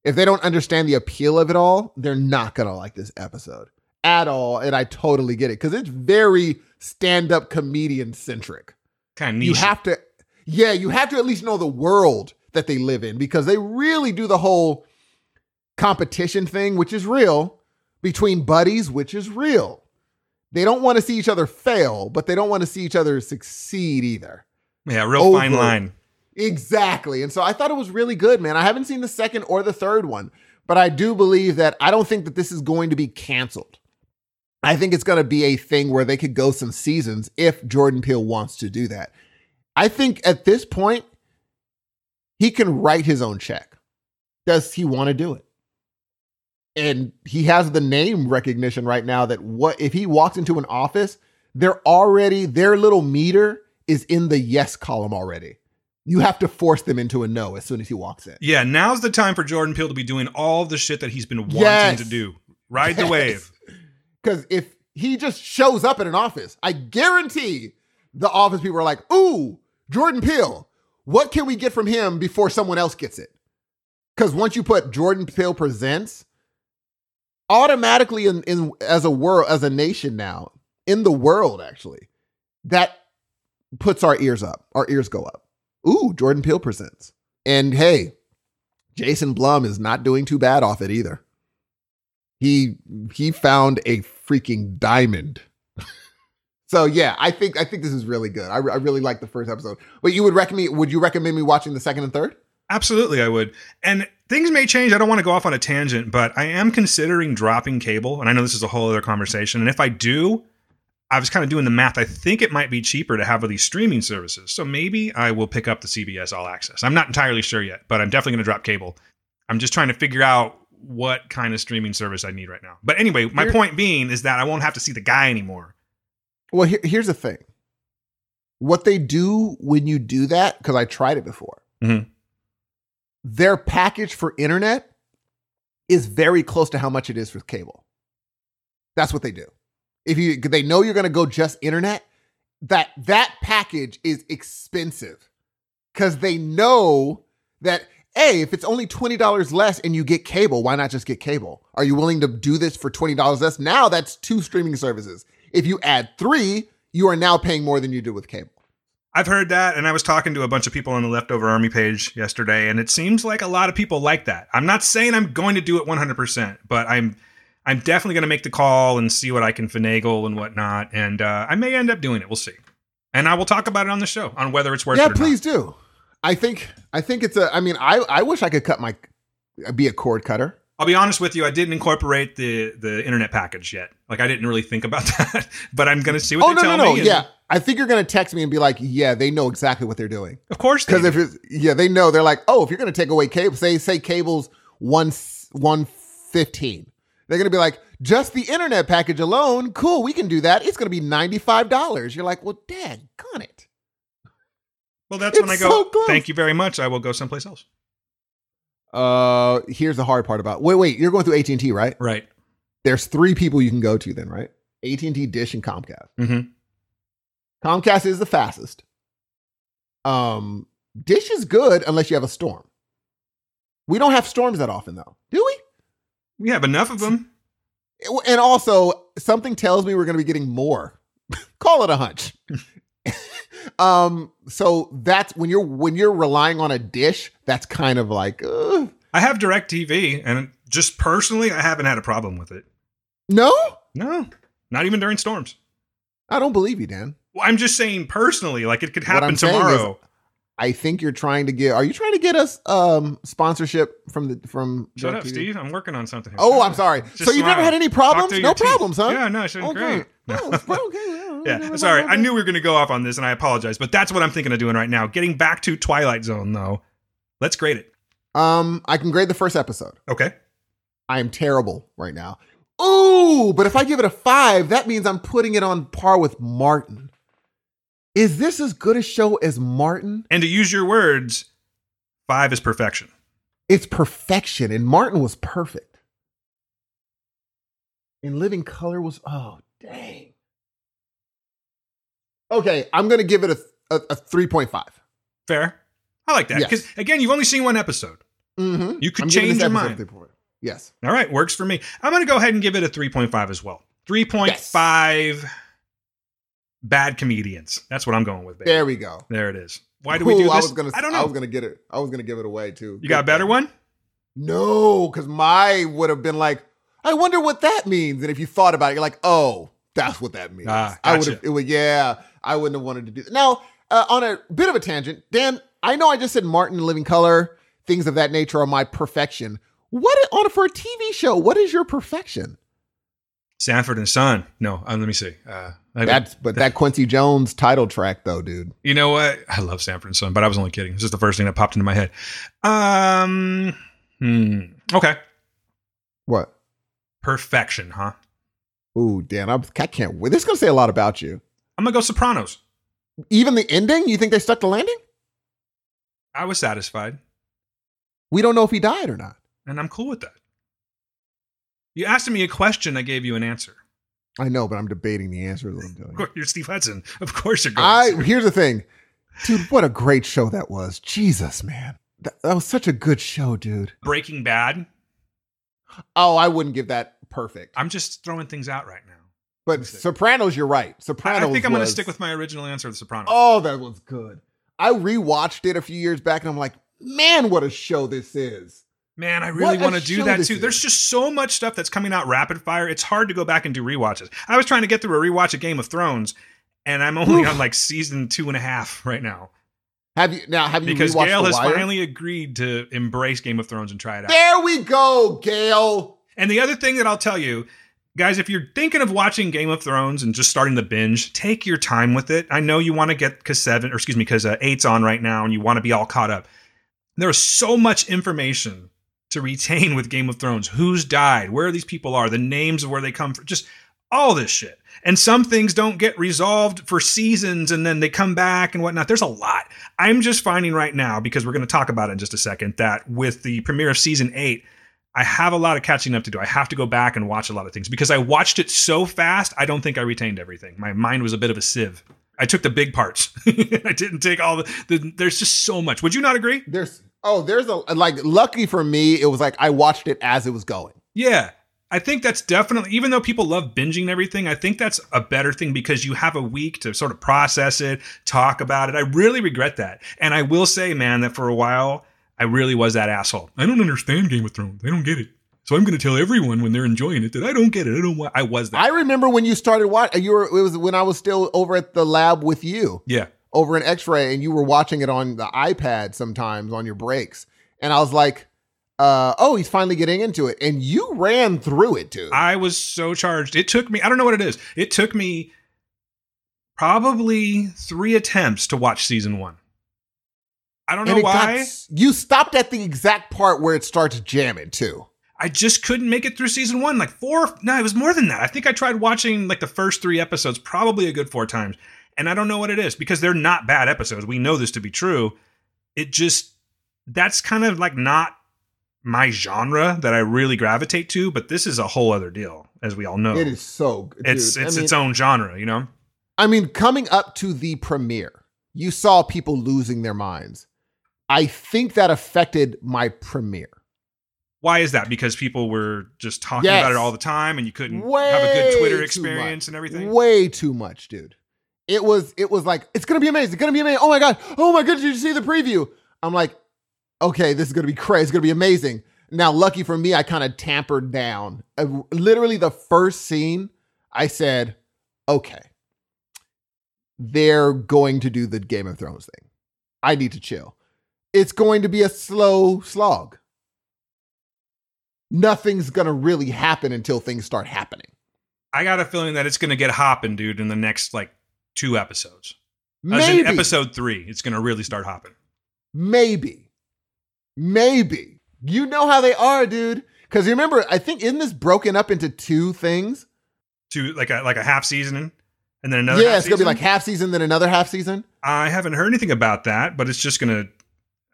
If they don't understand the appeal of it all, they're not gonna like this episode at all. And I totally get it because it's very stand-up comedian centric. Kind of. You have to, yeah, you have to at least know the world that they live in because they really do the whole competition thing, which is real, between buddies, which is real. They don't want to see each other fail, but they don't want to see each other succeed either. yeah, real fine line. Exactly. And so I thought it was really good, man. I haven't seen the second or the third one, but I do believe that I don't think that this is going to be canceled. I think it's going to be a thing where they could go some seasons if Jordan Peele wants to do that. I think at this point, he can write his own check. Does he want to do it? And he has the name recognition right now that what if he walks into an office, they're already their little meter is in the yes column already. You have to force them into a no as soon as he walks in. Yeah, now's the time for Jordan Peele to be doing all the shit that he's been wanting Yes. to do. Ride the wave. Because if he just shows up in an office, I guarantee the office people are like, ooh, Jordan Peele, what can we get from him before someone else gets it? Because once you put Jordan Peele presents, automatically in, in as a world, as a nation now, in the world actually, that puts our ears up. Our ears go up. Ooh, Jordan Peele presents. And hey, Jason Blum is not doing too bad off it either. He he found a freaking diamond. so yeah, I think I think this is really good. I, I really like the first episode. But you would recommend would you recommend me watching the second and third? Absolutely, I would. And things may change. I don't want to go off on a tangent, but I am considering dropping cable. And I know this is a whole other conversation. And if I do, I was kind of doing the math. I think it might be cheaper to have these streaming services. So maybe I will pick up the CBS All Access. I'm not entirely sure yet, but I'm definitely going to drop cable. I'm just trying to figure out what kind of streaming service I need right now. But anyway, my Here- point being is that I won't have to see the guy anymore. Well, here, here's the thing. What they do when you do that, because I tried it before, Mhm. their package for internet is very close to how much it is for cable. That's what they do. If you they know you're going to go just internet, that that package is expensive because they know that hey, if it's only twenty dollars less and you get cable, why not just get cable? Are you willing to do this for twenty dollars less? Now that's two streaming services. If you add three, you are now paying more than you do with cable. I've heard that, and I was talking to a bunch of people on the Leftover Army page yesterday, and it seems like a lot of people like that. I'm not saying I'm going to do it 100%, but I'm I'm definitely going to make the call and see what I can finagle and whatnot, and uh, I may end up doing it. We'll see, and I will talk about it on the show on whether it's worth yeah, it. Or please do. I think I think it's a. I mean, I I wish I could cut my be a cord cutter. I'll be honest with you, I didn't incorporate the the internet package yet. Like I didn't really think about that, but I'm going to see what Oh they no tell no no! me. and Yeah, I think you're gonna text me and be like, yeah, they know exactly what they're doing. of course. Because if it's yeah, they know they're like, oh, if you're gonna take away cable, say say cable's one one fifteen, they're gonna be like, just the internet package alone, cool, we can do that. It's gonna be ninety five dollars. You're like, well, dad, gun it. Well, that's when I It's go. Thank you very much. I will go someplace else. so. Thank you very much. I will go someplace else. Uh, here's the hard part about. Wait, wait. You're going through AT and T, right? Right. There's three people you can go to then, right? AT and T, Dish, and Comcast. Mm-hmm. Comcast is the fastest. Um, Dish is good unless you have a storm. We don't have storms that often, though, do we? We have enough of them. And also, something tells me we're going to be getting more. Call it a hunch. um, so that's when you're when you're relying on a dish. That's kind of like uh, I have Direct TV, and just personally, I haven't had a problem with it. no. No, not even during storms. I don't believe you, Dan. Well, I'm just saying personally, like it could happen I'm saying is- tomorrow. I think you're trying to get. Are you trying to get us um sponsorship from the from? Shut up, DirecTV? Steve. I'm working on something. here. Oh, Shut I'm up. sorry. Just so you've never had any problems? No teeth. problems, huh? Yeah, no, it's doing Okay. great. No. Oh, okay. Yeah, sorry. I knew we were going to go off on this, and I apologize, but that's what I'm thinking of doing right now. Getting back to Twilight Zone, though. Let's grade it. Um, I can grade the first episode. Okay. I am terrible right now. Ooh, but if I give it a five, that means I'm putting it on par with Martin. Is this as good a show as Martin? And to use your words, five is perfection. It's perfection, and Martin was perfect. In Living Color was oh dang. Okay, I'm gonna give it a a, a three point five. Fair. I like that Yes. because again, you've only seen one episode. Mm-hmm. You could change your mind. Yes. All right, works for me. I'm going to go ahead and give it a 3.5 as well. 3.5 bad comedians. That's what I'm going with. Baby. There we go. There it is. Why do we do Ooh, this? I was gonna. I don't know. I was gonna get it. I was gonna give it away too. you got a better one? No, because my would have been like, I wonder what that means. And if you thought about it, you're like, oh, that's what that means. Ah, I would have. It would. Yeah, I wouldn't have wanted to do that. Now, uh, on a bit of a tangent, Dan, I know I just said Martin, Living Color, things of that nature are my perfection. What on for a TV show? What is your perfection? Sanford and Son. No, um, let me see. Uh, That's but that Quincy Jones title track though, dude. you know what? I love Sanford and Son, but I was only kidding. This is the first thing that popped into my head. Um, hmm. Okay. What? Perfection, huh? Ooh, Dan, I'm, I can't wait. This is gonna say a lot about you. I'm going to go Sopranos. Even the ending, you think they stuck the landing? I was satisfied, We don't know if he died or not. and I'm cool with that. You asked me a question, I gave you an answer. I know, but I'm debating the answer. Is I'm telling Of you. course, you're Steve Hudson. Of course you're going. I here's the thing, dude. What a great show that was. Jesus, man, that, that was such a good show, dude. Breaking Bad. Oh, I wouldn't give that perfect, I'm just throwing things out right now. but Sopranos, you're right. Sopranos. I think I'm going to stick with my original answer of The Sopranos. Oh, that was good. I rewatched it a few years back, and I'm like, man, what a show this is. Man, I really want to do that too. is. There's just so much stuff that's coming out rapid fire. It's hard to go back and do rewatches. I was trying to get through a rewatch of Game of Thrones, and I'm only Oof. on like season two and a half right now Have you now? Have you because Gail has finally agreed to embrace Game of Thrones and try it out. There we go, Gail. And the other thing that I'll tell you, guys, if you're thinking of watching Game of Thrones and just starting the binge, take your time with it. I know you want to get because seven, or excuse me, because uh, eight's on right now, and you want to be all caught up. There is so much information to retain with Game of Thrones. Who's died? Where these people are? The names of where they come from? Just all this shit. And some things don't get resolved for seasons, and then they come back and whatnot. There's a lot. I'm just finding right now because we're going to talk about it in just a second that with the premiere of season eight. I have a lot of catching up to do. I have to go back and watch a lot of things because I watched it so fast. I don't think I retained everything. My mind was a bit of a sieve. I took the big parts. I didn't take all the, the. There's just so much. Would you not agree? There's oh, there's a like. Lucky for me, it was like I watched it as it was going. Yeah. I think that's definitely, even though people love binging everything, I think that's a better thing because you have a week to sort of process it, talk about it. I really regret that. And I will say, man, that for a while, I really was that asshole. I don't understand Game of Thrones. I don't get it. So I'm going to tell everyone when they're enjoying it that I don't get it. I don't want, I was that. I remember when you started watching. You were it was when I was still over at the lab with you. yeah. over an x-ray and you were watching it on the ipad sometimes on your breaks and i was like uh, oh he's finally getting into it and you ran through it dude I was so charged. It took me, I don't know what it is. It took me probably three attempts to watch season one. I don't know why. got you stopped at the exact part where it starts jamming too I just couldn't make it through season one. Like four, no, it was more than that. I think I tried watching like the first three episodes, probably a good four times. And I don't know what it is because they're not bad episodes. We know this to be true. It just that's kind of like not my genre that I really gravitate to, but this is a whole other deal, as we all know. It is so. Dude, it's I it's mean- its own genre, you know? I mean, coming up to the premiere, you saw people losing their minds. I think that affected my premiere. Why is that? Because people were just talking Yes. about it all the time and you couldn't have a good Twitter experience and everything. Way too much, dude. It was it was like it's gonna be amazing. It's gonna be amazing. Oh my god. Oh my goodness. Did you see the preview? I'm like, okay, this is gonna be crazy. It's gonna be amazing. Now, lucky for me, I kind of tampered down. Uh, literally, the first scene, I said, okay, they're going to do the Game of Thrones thing. I need to chill. It's going to be a slow slog. Nothing's gonna really happen until things start happening. I got a feeling that it's going to get hopping, dude, in the next like two episodes. As in Maybe. episode three, it's going to really start hopping. Maybe. Maybe. You know how they are, dude. Because remember, I think isn't this broken up into two things? To like a like a half season, and then another. yeah, it's gonna be like half season, then another half season. I haven't heard anything about that, but it's just going to.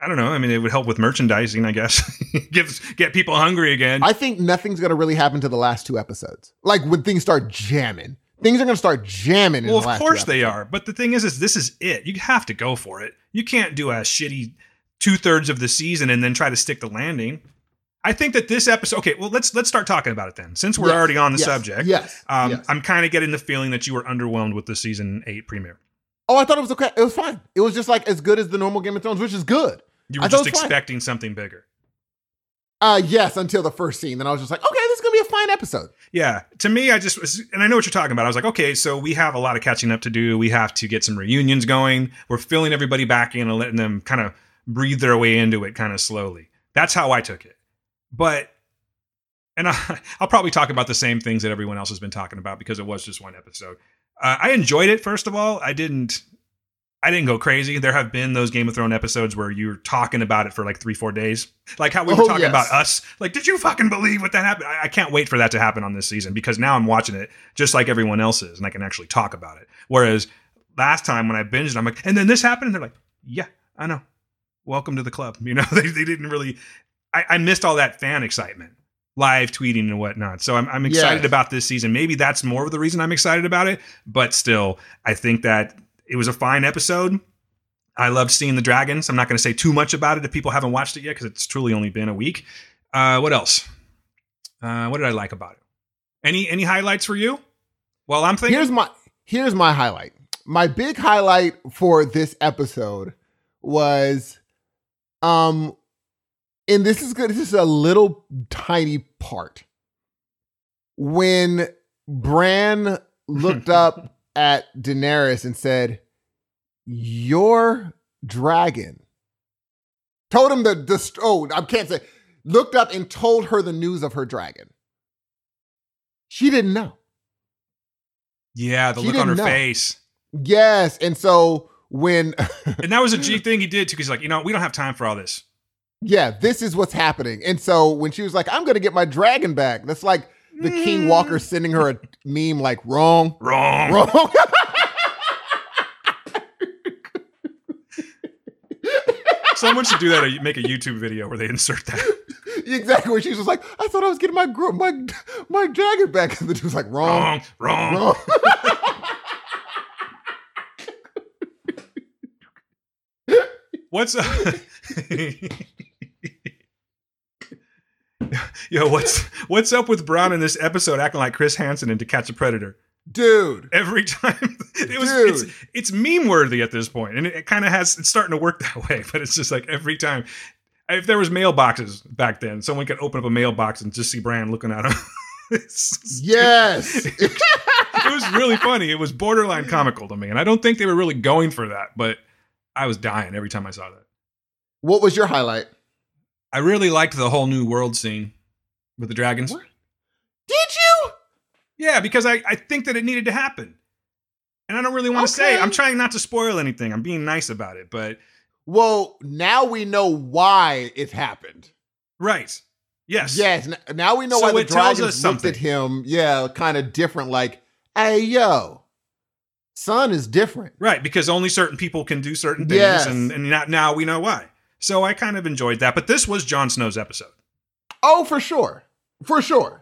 I don't know. I mean, it would help with merchandising, I guess. Give get people hungry again. I think nothing's gonna really happen to the last two episodes. Like when things start jamming, things are gonna start jamming. in well, of course they are, but the thing is, is this is it. You have to go for it. You can't do a shitty two thirds of the season and then try to stick the landing. I think that this episode. Okay, well let's let's start talking about it then. Since we're Yes, already on the yes, subject, Yes. um, yes. I'm kind of getting the feeling that you were underwhelmed with the season eight premiere. oh, I thought it was okay. It was fine. It was just like as good as the normal Game of Thrones, which is good. You were just was fine. expecting something bigger. Uh yes, until the first scene. Then I was just like, okay, this is gonna be a fine episode. Yeah, to me, I just was, and I know what you're talking about. I was like, okay, so we have a lot of catching up to do. We have to get some reunions going. We're filling everybody back in and letting them kind of breathe their way into it kind of slowly. That's how I took it. But, and I, I'll probably talk about the same things that everyone else has been talking about because it was just one episode. Uh, I enjoyed it. First of all, I didn't. I didn't go crazy. There have been those Game of Thrones episodes where you're talking about it for like three, four days. Like how we were Oh, talking yes. about us. Like, did you fucking believe what that happened? I, I can't wait for that to happen on this season because now I'm watching it just like everyone else is and I can actually talk about it. Whereas last time when I binged, I'm like, and then this happened. And they're like, yeah, I know. Welcome to the club. You know, they, they didn't really, I, I missed all that fan excitement, live tweeting and whatnot. So I'm, I'm excited Yes. about this season. Maybe that's more of the reason I'm excited about it. But still, I think that it was a fine episode. I loved seeing the dragons. I'm not going to say too much about it if people haven't watched it yet because it's truly only been a week. Uh, what else? Uh, what did I like about it? Any any highlights for you? Well, I'm thinking. Here's my here's my highlight. My big highlight for this episode was um and this is good this is a little tiny part. When Bran looked up at Daenerys and said, "Your dragon." Told him the, the oh, I can't say looked up and told her the news of her dragon. She didn't know. yeah, the She look on her know. face. Yes, and so when And that was a G thing he did too because he's like, you know, we don't have time for all this. yeah, this is what's happening. And so when she was like, "I'm going to get my dragon back," that's like the King Walker mm. sending her a meme like wrong, Wrong. wrong. Someone should do that. uh, Make a YouTube video where they insert that. exactly. Where she's just like, "I thought I was getting my gro- my my dragon back," and the dude's like, "Wrong, Wrong. Wrong. wrong." What's up? Yo, what's what's up with Bran in this episode acting like Chris Hansen in To Catch a Predator? Dude, Every time it was Dude. it's it's meme worthy at this point, and it, it kind of has it's starting to work that way. But it's just like every time, if there was mailboxes back then, someone could open up a mailbox and just see Bran looking at him. Yes. it was really funny. It was borderline comical to me, and I don't think they were really going for that, but I was dying every time I saw that. what was your highlight? I really liked the whole new world scene with the dragons. What? Did you? Yeah, because I, I think that it needed to happen. And I don't really want to say, I'm trying not to spoil anything. I'm being nice about it, but Well, now we know why it happened. right. Yes. Yes, now we know So why the it dragons looked something. at him. Yeah, kind of different. Like, hey, yo, Son is different. Right, because only certain people can do certain things, Yes. and, and not, now we know why. So I kind of enjoyed that. But this was Jon Snow's episode. Oh, for sure. For sure.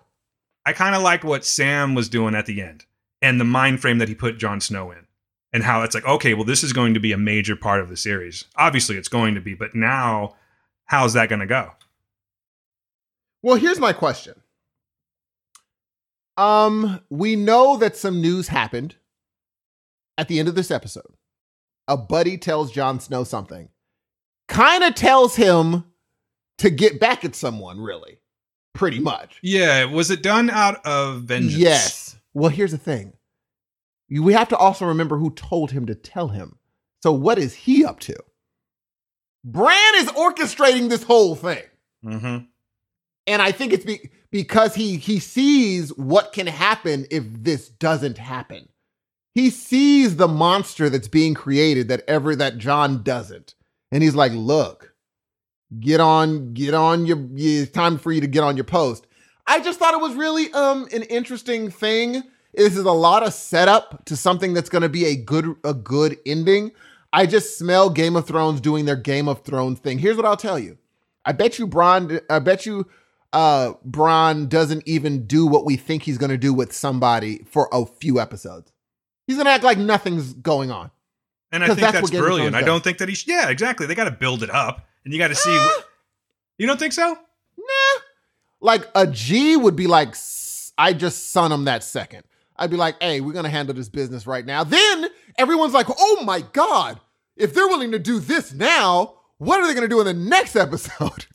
I kind of liked what Sam was doing at the end and the mind frame that he put Jon Snow in, and how it's like, okay, well, this is going to be a major part of the series. Obviously, it's going to be, but now, how's that going to go? Well, here's my question. Um, we know that some news happened at the end of this episode. A buddy tells Jon Snow something. Kind of tells him to get back at someone, really. Pretty much. Yeah, was it done out of vengeance? Yes. Well, here's the thing. We have to also remember who told him to tell him. So what is he up to? Bran is orchestrating this whole thing. Mm-hmm. And I think it's be- because he he sees what can happen if this doesn't happen. He sees the monster that's being created that ever that Jon doesn't. And he's like, "Look, get on get on your it's time for you to get on your post." I just thought it was really um an interesting thing. This is a lot of setup to something that's going to be a good a good ending. I just smell Game of Thrones doing their Game of Thrones thing. Here's what I'll tell you. I bet you Bronn I bet you uh Bronn doesn't even do what we think he's going to do with somebody for a few episodes. He's going to act like nothing's going on. And I think that's that's, what Game of brilliant. I don't think that he. Sh- yeah, exactly. They got to build it up, and you got to see. What, you don't think so? Nah. Like a G would be like, I just son him that second. I'd be like, hey, we're going to handle this business right now. Then everyone's like, oh my God, if they're willing to do this now, what are they going to do in the next episode?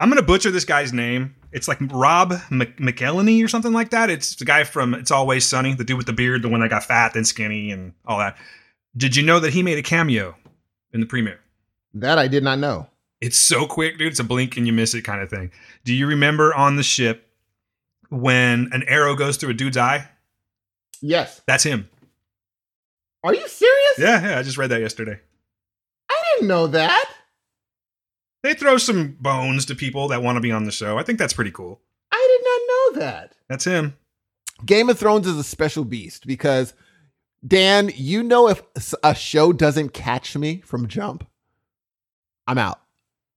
I'm gonna butcher this guy's name. It's like Rob Mc- McElhenney or something like that. It's the guy from It's Always Sunny, the dude with the beard, the one that got fat then skinny and all that. Did you know that he made a cameo in the premiere? that I did not know. It's so quick, dude. It's a blink and you miss it kind of thing. Do you remember on the ship when an arrow goes through a dude's eye? Yes. That's him. Are you serious? Yeah, yeah. I just read that yesterday. I didn't know that. They throw some bones to people that want to be on the show. I think that's pretty cool. I did not know that. That's him. Game of Thrones is a special beast because Dan, you know if a show doesn't catch me from jump, I'm out.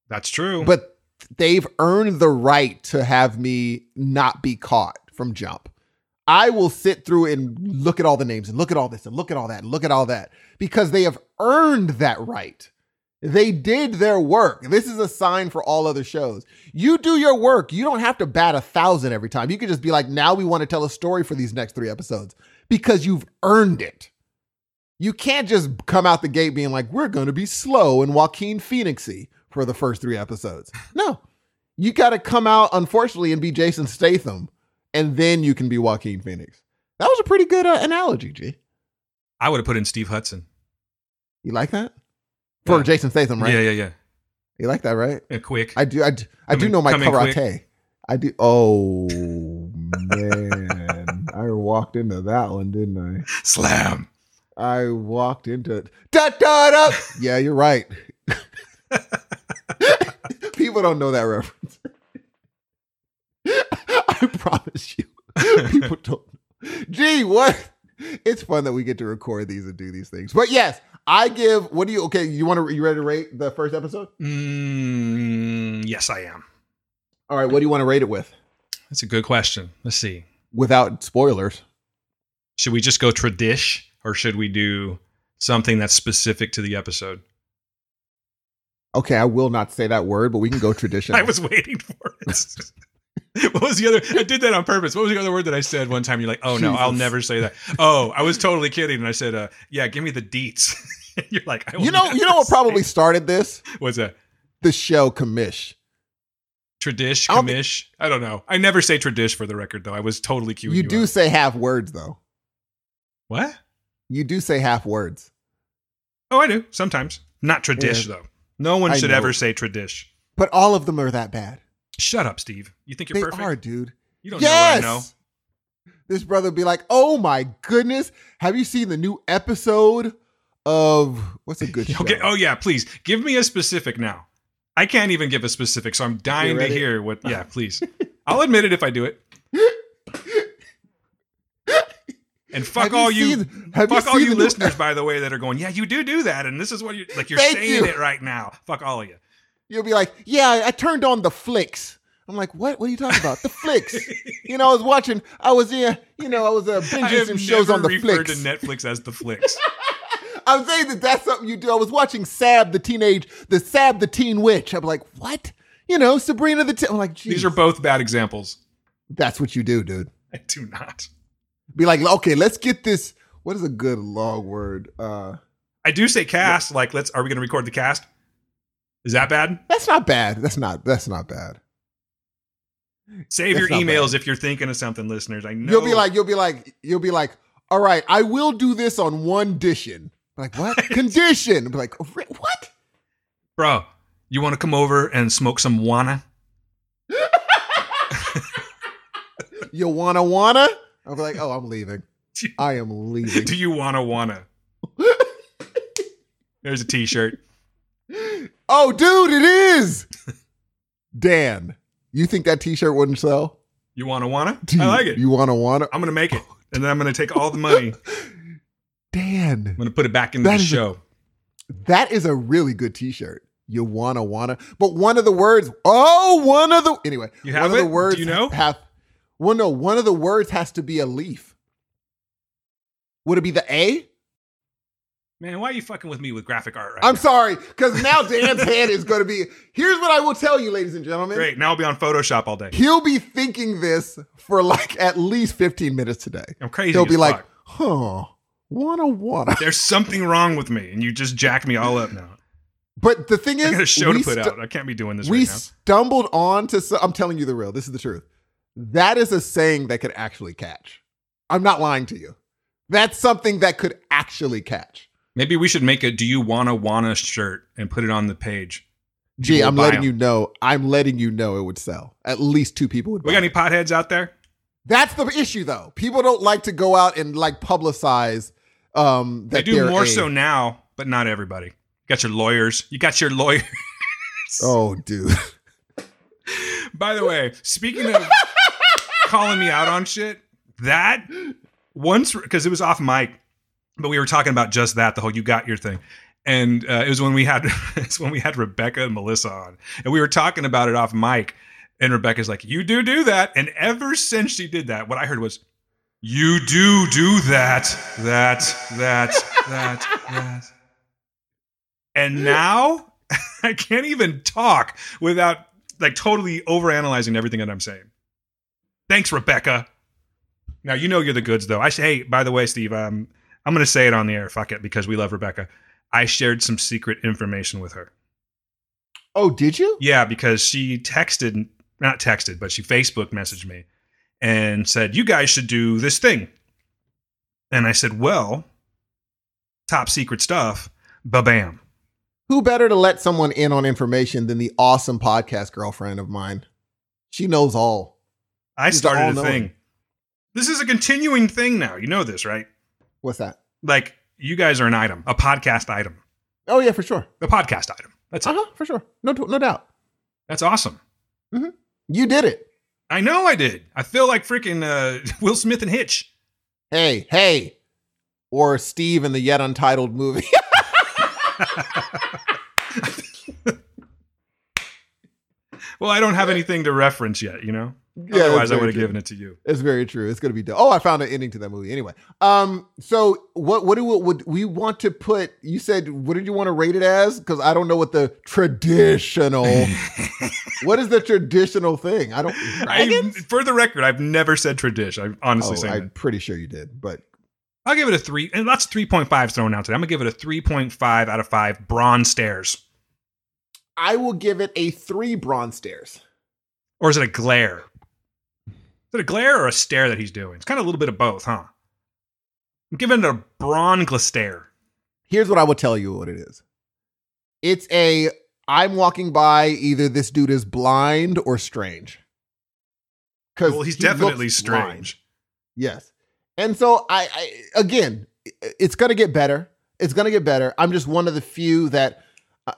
That's true. But they've earned the right to have me not be caught from jump. I will sit through and look at all the names and look at all this and look at all that and look at all that because they have earned that right. They did their work. This is a sign for all other shows. You do your work. You don't have to bat a thousand every time. You could just be like, now we want to tell a story for these next three episodes because you've earned it. You can't just come out the gate being like, we're going to be slow and Joaquin Phoenixy for the first three episodes. No, you got to come out, unfortunately, and be Jason Statham, and then you can be Joaquin Phoenix. That was a pretty good uh, analogy, G. I would have put in Steve Hudson. You like that? For Yeah. Jason Statham, right? Yeah, yeah, yeah. You like that, right? yeah quick. I do. I do, I do in- know my karate. I do. Oh man, I walked into that one, didn't I? Slam. I? Walked into it. Da da da. Yeah, you're right. People don't know that reference. I promise you, people don't. Gee, what? It's fun that we get to record these and do these things. But yes, I give. What do you? Okay, you want to? You ready to rate the first episode? Mm, yes, I am. All right. What do you want to rate it with? That's a good question. Let's see. Without spoilers. Should we just go tradish or should we do something that's specific to the episode? Okay, I will not say that word, but we can go tradition. I was waiting for it. what was the other? I did that on purpose. What was the other word that I said one time? You're like, oh no, I'll never say that. Oh, I was totally kidding. And I said, uh, yeah, give me the deets. You're like, you know, you know what probably started this? What's that? The show commish. Tradish, I don't commish. I don't know. I never say tradish for the record, though. I was totally cueing You you. do up. say half words though. what? You do say half words. Oh, I do sometimes. Not tradish Yeah. though. No one I should know. ever say tradish. But all of them are that bad. Shut up, Steve. You think you're they perfect? are, dude. You don't yes. know what I know. This brother would be like, "Oh my goodness, have you seen the new episode of what's a good show?" Okay. Oh yeah, please give me a specific now. I can't even give a specific, so I'm dying to hear what. Yeah, please. I'll admit it if I do it. And fuck Have all you, seen- have you fuck all you the listeners, by the way, that are going, yeah, you do do that, and this is what you like. You're Thank saying you. it right now. Fuck all of you. You'll be like, yeah, I- turned on the flicks. I'm like, what? What are you talking about? The flicks. you know, I was watching. I was in. You know, I was uh, binging some shows on the referred flicks. to Netflix as the flicks. I'm saying that that's something you do. I was watching Sab the teenage, the Sab the teen witch. I'm like, what? You know, Sabrina the. Teen. I'm like, These are both bad examples. That's what you do, dude. I do not. Be like, okay, let's get this. What is a good long word? Uh, I do say cast. Like, let's. Are we going to record the cast? Is that bad? that's not bad. That's not. That's not bad. Save That's your emails bad. if you're thinking of something, listeners. I know You'll be like, you'll be like, you'll be like, all right, I will do this on one condition. Like what? Condition. Be like, "Oh, what? bro, you want to come over and smoke some wana? You wanna wanna? I'll be like, oh, I'm leaving. I am leaving. Do you wanna wanna? There's a T-shirt. oh, dude, it is. Dan, you think that T-shirt wouldn't sell? You wanna wanna? I like it. You wanna wanna? I'm gonna make it, and then I'm gonna take all the money. I'm gonna put it back in the is a- show. that is a really good T-shirt. You wanna wanna, but one of the words. Oh, one of the anyway. You have one have of the words Do you know? have. Well, no, one of the words has to be a leaf. Would it be the A? Man, why are you fucking with me with graphic art right I'm now? sorry, because now Dan's head is going to be. Here's what I will tell you, ladies and gentlemen. Great. Now I'll be on Photoshop all day. He'll be thinking this for like at least 15 minutes today. I'm crazy. He'll be like, huh, wanna wanna. there's something wrong with me, and you just jacked me all up now. But the thing is, I got a show to put stu- out. I can't be doing this we right stumbled on to. So- I'm telling you the real. This is the truth. That is a saying that could actually catch. I'm not lying to you. That's something that could actually catch. Maybe we should make a "Do you wanna wanna" shirt and put it on the page. Gee, People I'm letting letting 'em. you know. I'm letting you know it would sell. At least two people would. We got any it. potheads out there? That's the issue, though. People don't like to go out and like publicize. Um, They do more a- so now, but not everybody. You got your lawyers. You got your lawyers. Oh, dude. By the way, speaking of calling me out on shit, that once because it was off mic, but we were talking about just that the whole "you got your thing," and uh, it was when we had it's when we had Rebecca and Melissa on, and we were talking about it off mic, and Rebecca's like, "You do do that," and ever since she did that, what I heard was, "You do do that, that, that, that, that," and now I can't even talk without like totally overanalyzing everything that I'm saying. Thanks, Rebecca. Now you know you're the goods though. I say, hey, by the way, Steve, um, I'm gonna say it on the air. Fuck it, because we love Rebecca. I shared some secret information with her. Oh, did you? Yeah, because she texted, not texted, but she Facebook messaged me and said, "You guys should do this thing." And I said, "Well, top secret stuff." Ba bam. Who better to let someone in on information than the awesome podcast girlfriend of mine? She knows all. I She's started a thing. This is a continuing thing now. You know this, right? What's that? Like you guys are an item, a podcast item, Oh yeah, for sure. a podcast item. That's Uh it. huh, for sure. No, no doubt. That's awesome. You did it. I know I did. I feel like freaking uh, Will Smith and Hitch. Hey, hey, or Steve in the yet untitled movie. Well, I don't have anything to reference yet. You know. Yeah, Otherwise, I would have given it to you. It's very true. It's gonna be. dope. Oh, I found an ending to that movie. Anyway, um, so what? What do we, would we want to put? You said what did you want to rate it as? Because I don't know what the traditional. what is the traditional thing? I don't. I, for the record, I've never said tradition. I'm honestly Oh, saying I'm that. pretty sure you did, but I'll give it a three, and that's three point five thrown out today. I'm gonna give it a three point five out of five. Bronze stairs, I will give it a three bronze stairs. or is it a glare? Is it a glare or a stare that he's doing? It's kind of a little bit of both, huh? I'm giving it a bronze stare. Here's what I will tell you what it is. It's a I'm walking by either this dude is blind or strange. Because Well, he's definitely strange. Yes. And so I, I again, it's gonna get better. It's gonna get better. I'm just one of the few that,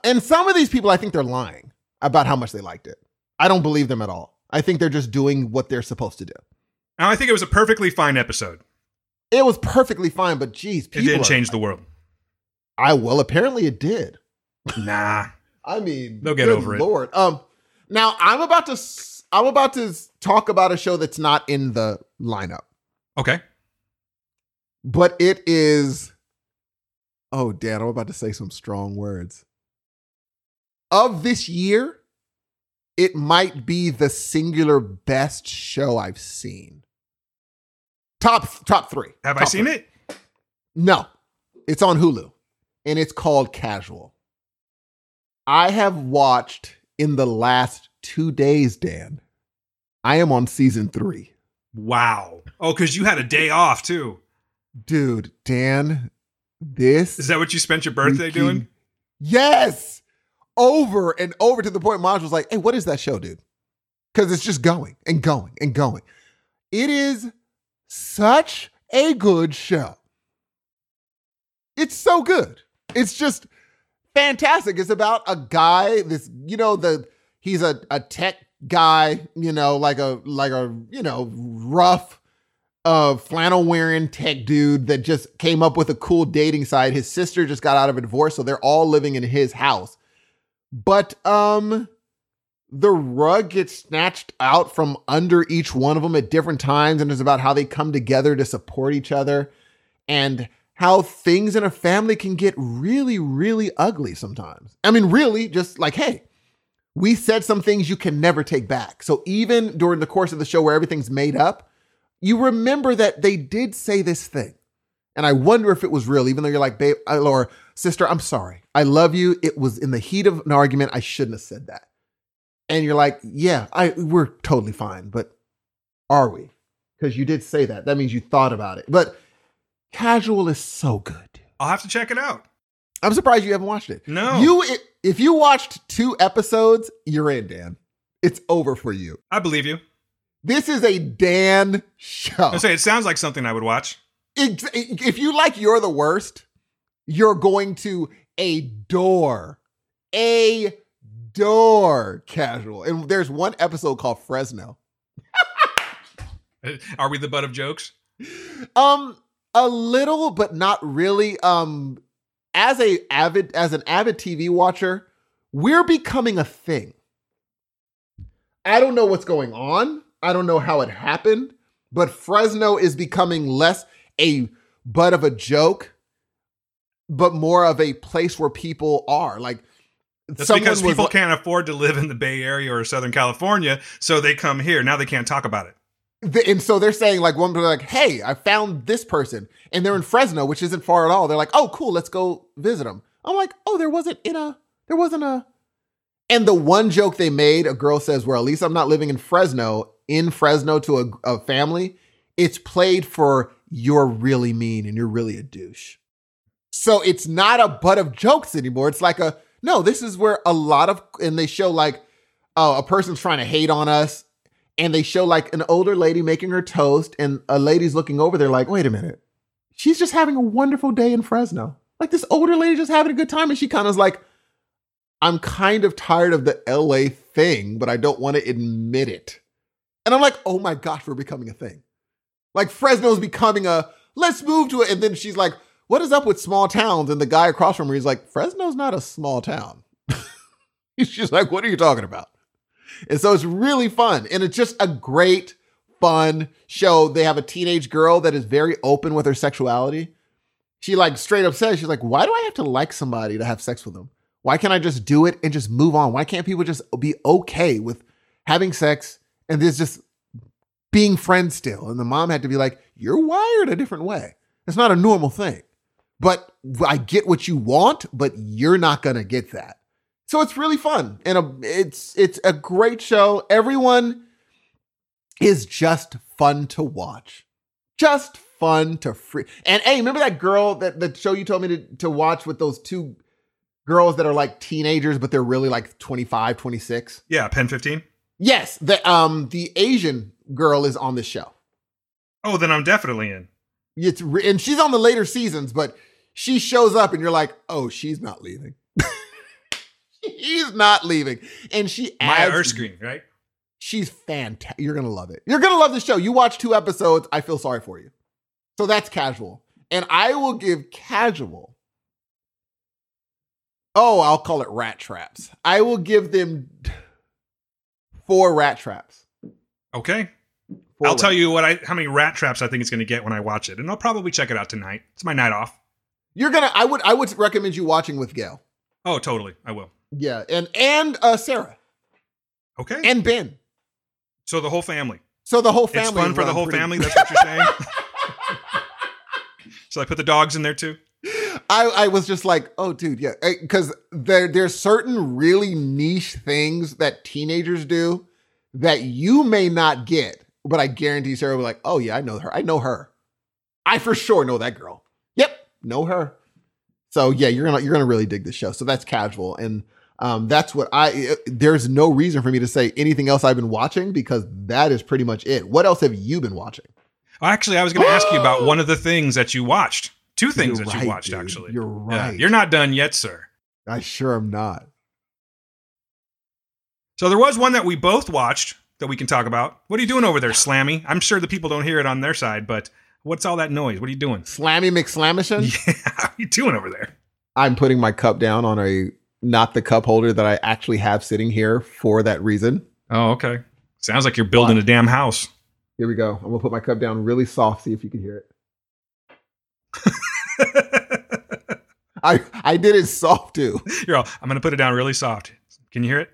and some of these people I think they're lying about how much they liked it. I don't believe them at all. I think they're just doing what they're supposed to do. Now, I think it was a perfectly fine episode. It was perfectly fine, but geez, It didn't are- change the world. I well, apparently it did. Nah. I mean, They'll get over it. Lord. Um, now I'm about to s- I'm about to talk about a show that's not in the lineup, Okay. but it is. Oh, Dan, I'm about to say some strong words. Of this year, it might be the singular best show I've seen. Top top three. Have I seen three. it? No, it's on Hulu and it's called Casual. I have watched in the last two days, Dan. I am on season three. Wow. Oh, because you had a day off too. Dude, Dan, this Is that what you spent your birthday freaking- doing? Yes. Over and over to the point Maj was like, hey, what is that show, dude? Because it's just going and going and going. It is such a good show. It's so good. It's just fantastic. It's about a guy, this, you know, the he's a, a tech guy, you know, like a like a, you know, rough uh flannel wearing tech dude that just came up with a cool dating site. His sister just got out of a divorce, so they're all living in his house. But um the rug gets snatched out from under each one of them at different times and it's about how they come together to support each other and how things in a family can get really really ugly sometimes. I mean really just like hey, we said some things you can never take back. So even during the course of the show where everything's made up, you remember that they did say this thing. And I wonder if it was real, even though you're like, babe, or sister, I'm sorry. I love you. It was in the heat of an argument. I shouldn't have said that. And you're like, yeah, I we're totally fine, but are we? Because you did say that. That means you thought about it. But casual is so good. I'll have to check it out. I'm surprised you haven't watched it. No. You if you watched two episodes, you're in, Dan. It's over for you. I believe you. This is a Dan show. I say it sounds like something I would watch. If you like You're the Worst, you're going to adore, adore casual. And there's one episode called Fresno. Are we the butt of jokes? Um, a little, but not really. Um, as a avid, as an avid TV watcher, we're becoming a thing. I don't know what's going on. I don't know how it happened, but Fresno is becoming less a butt of a joke, but more of a place where people are. Like That's because people li- can't afford to live in the Bay Area or Southern California, so they come here. Now they can't talk about it. Th- and so they're saying like one like hey i found this person and they're in fresno which isn't far at all they're like oh cool let's go visit them i'm like oh there wasn't in a there wasn't a and the one joke they made a girl says well at least i'm not living in fresno in fresno to a, a family it's played for you're really mean and you're really a douche so it's not a butt of jokes anymore. It's like a no this is where a lot of and they show like oh a person's trying to hate on us and they show like an older lady making her toast and a lady's looking over there like wait a minute. She's just having a wonderful day in fresno. Like this older lady just having a good time and she kind of is like i'm kind of tired of the la thing but i don't want to admit it. And i'm like oh my gosh we're becoming a thing. Like fresno's becoming a let's move to it and then she's like what is up with small towns and the guy across from her is like fresno's not a small town she's like what are you talking about and so it's really fun. And it's just a great, fun show. They have a teenage girl that is very open with her sexuality. She like straight up says, she's like, why do I have to like somebody to have sex with them? Why can't I just do it and just move on? Why can't people just be okay with having sex and there's just being friends still? And the mom had to be like, you're wired a different way. It's not a normal thing. But I get what you want, but you're not going to get that. So it's really fun and a, it's it's a great show. Everyone is just fun to watch. Just fun to free. And hey, remember that girl that the show you told me to, to watch with those two girls that are like teenagers but they're really like 25, 26? Yeah, Pen 15. Yes, the um the Asian girl is on the show. Oh, then I'm definitely in. It's re- and she's on the later seasons, but she shows up and you're like, "Oh, she's not leaving." She's not leaving. And she Maya adds Erskine, right? She's fantastic. You're gonna love it. You're gonna love the show. You watch two episodes. I feel sorry for you. So that's casual. And I will give casual. Oh, I'll call it rat traps. I will give them four rat traps. Okay. Four I'll tell you what I how many rat traps I think it's going to get when I watch it, and I'll probably check it out tonight. It's my night off. You're gonna. I would. I would recommend you watching with Gail. Oh, totally. I will. Yeah, and and uh, Sarah Okay. and Ben. so the whole family. So the whole family. it's fun for the whole pretty- family. That's what you're saying. Should I put the dogs in there too? I, I was just like, oh, dude, yeah, because there there's certain really niche things that teenagers do that you may not get, but I guarantee Sarah will be like, oh yeah, I know her. I know her. I for sure know that girl. Know her. So yeah, you're gonna you're gonna really dig the show. So that's casual, and um, that's what I. There's no reason for me to say anything else I've been watching because that is pretty much it. What else have you been watching? Actually, I was going to ask you about one of the things that you watched. Two things You're that right, you watched, dude. actually. You're Yeah, right. you're not done yet, sir. I sure am not. So there was one that we both watched that we can talk about. What are you doing over there, Slammy? I'm sure the people don't hear it on their side, but what's all that noise? What are you doing? Slammy McSlamishing. Yeah, how are you doing over there? I'm putting my cup down on a not the cup holder that I actually have sitting here for that reason. Oh, okay. Sounds like you're building a damn house. Here we go. I'm gonna put my cup down really soft, see if you can hear it. I I did it soft too. You're all, I'm going to put it down really soft. Can you hear it?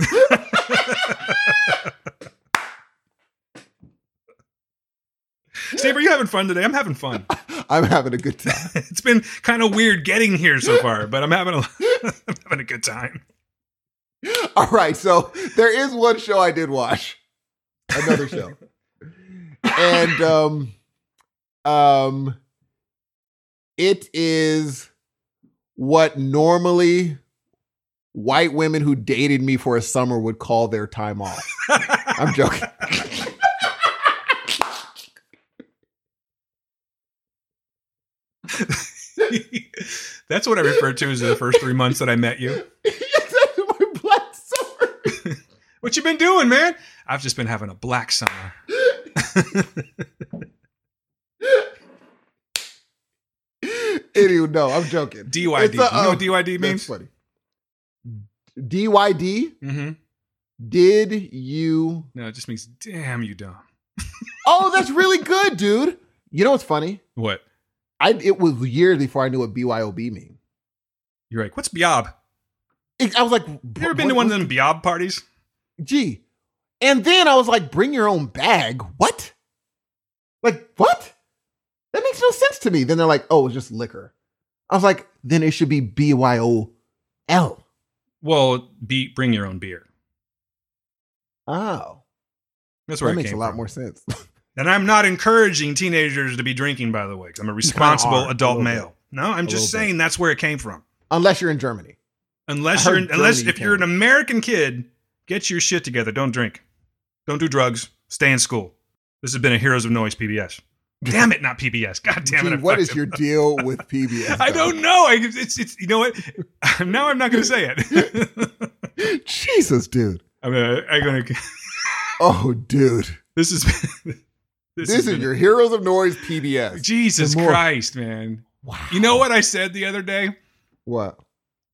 Steve, are you having fun today? I'm having fun. I'm having a good time. It's been kind of weird getting here so far, but I'm having a, I'm having a good time. All right, so there is one show I did watch. Another show. and um um it is what normally white women who dated me for a summer would call their time off. I'm joking. That's what I referred to as the first three months that I met you. that's my black summer. What you been doing, man? I've just been having a black summer. Anyway, no, I'm joking. DYD. It's a, you know um, what DYD That's means? funny. DYD, Mm-hmm. did you No, it just means damn you dumb. Oh, that's really good, dude. You know what's funny? What? I it was years before I knew what BYOB mean. You're like, what's Biob? I was like, You ever been to one of them Biob parties? Gee. And then I was like, bring your own bag. What? Like, what? That makes no sense to me. Then they're like, oh, it's just liquor. I was like, then it should be B Y O L. Well, be bring your own beer. Oh. That's where That makes a lot from. more sense. And I'm not encouraging teenagers to be drinking, by the way, because I'm a responsible are, adult little male. No, I'm A just little bit. saying that's where it came from. Unless you're in Germany. Unless you're heard unless Germany if you're an. American kid, get your shit together. Don't drink. Don't do drugs. Stay in school. This has been a Heroes of Noise PBS. Damn it, not PBS. God damn it. Gee, I what fucked your up. deal with PBS? I don't know. I, it's it's you know what? now I'm not going to say it. Jesus, dude. I'm I'm gonna. Oh, dude. This is This, has is been- your Heroes of Noise PBS. Jesus more- Christ, man. Wow. You know what I said the other day? What?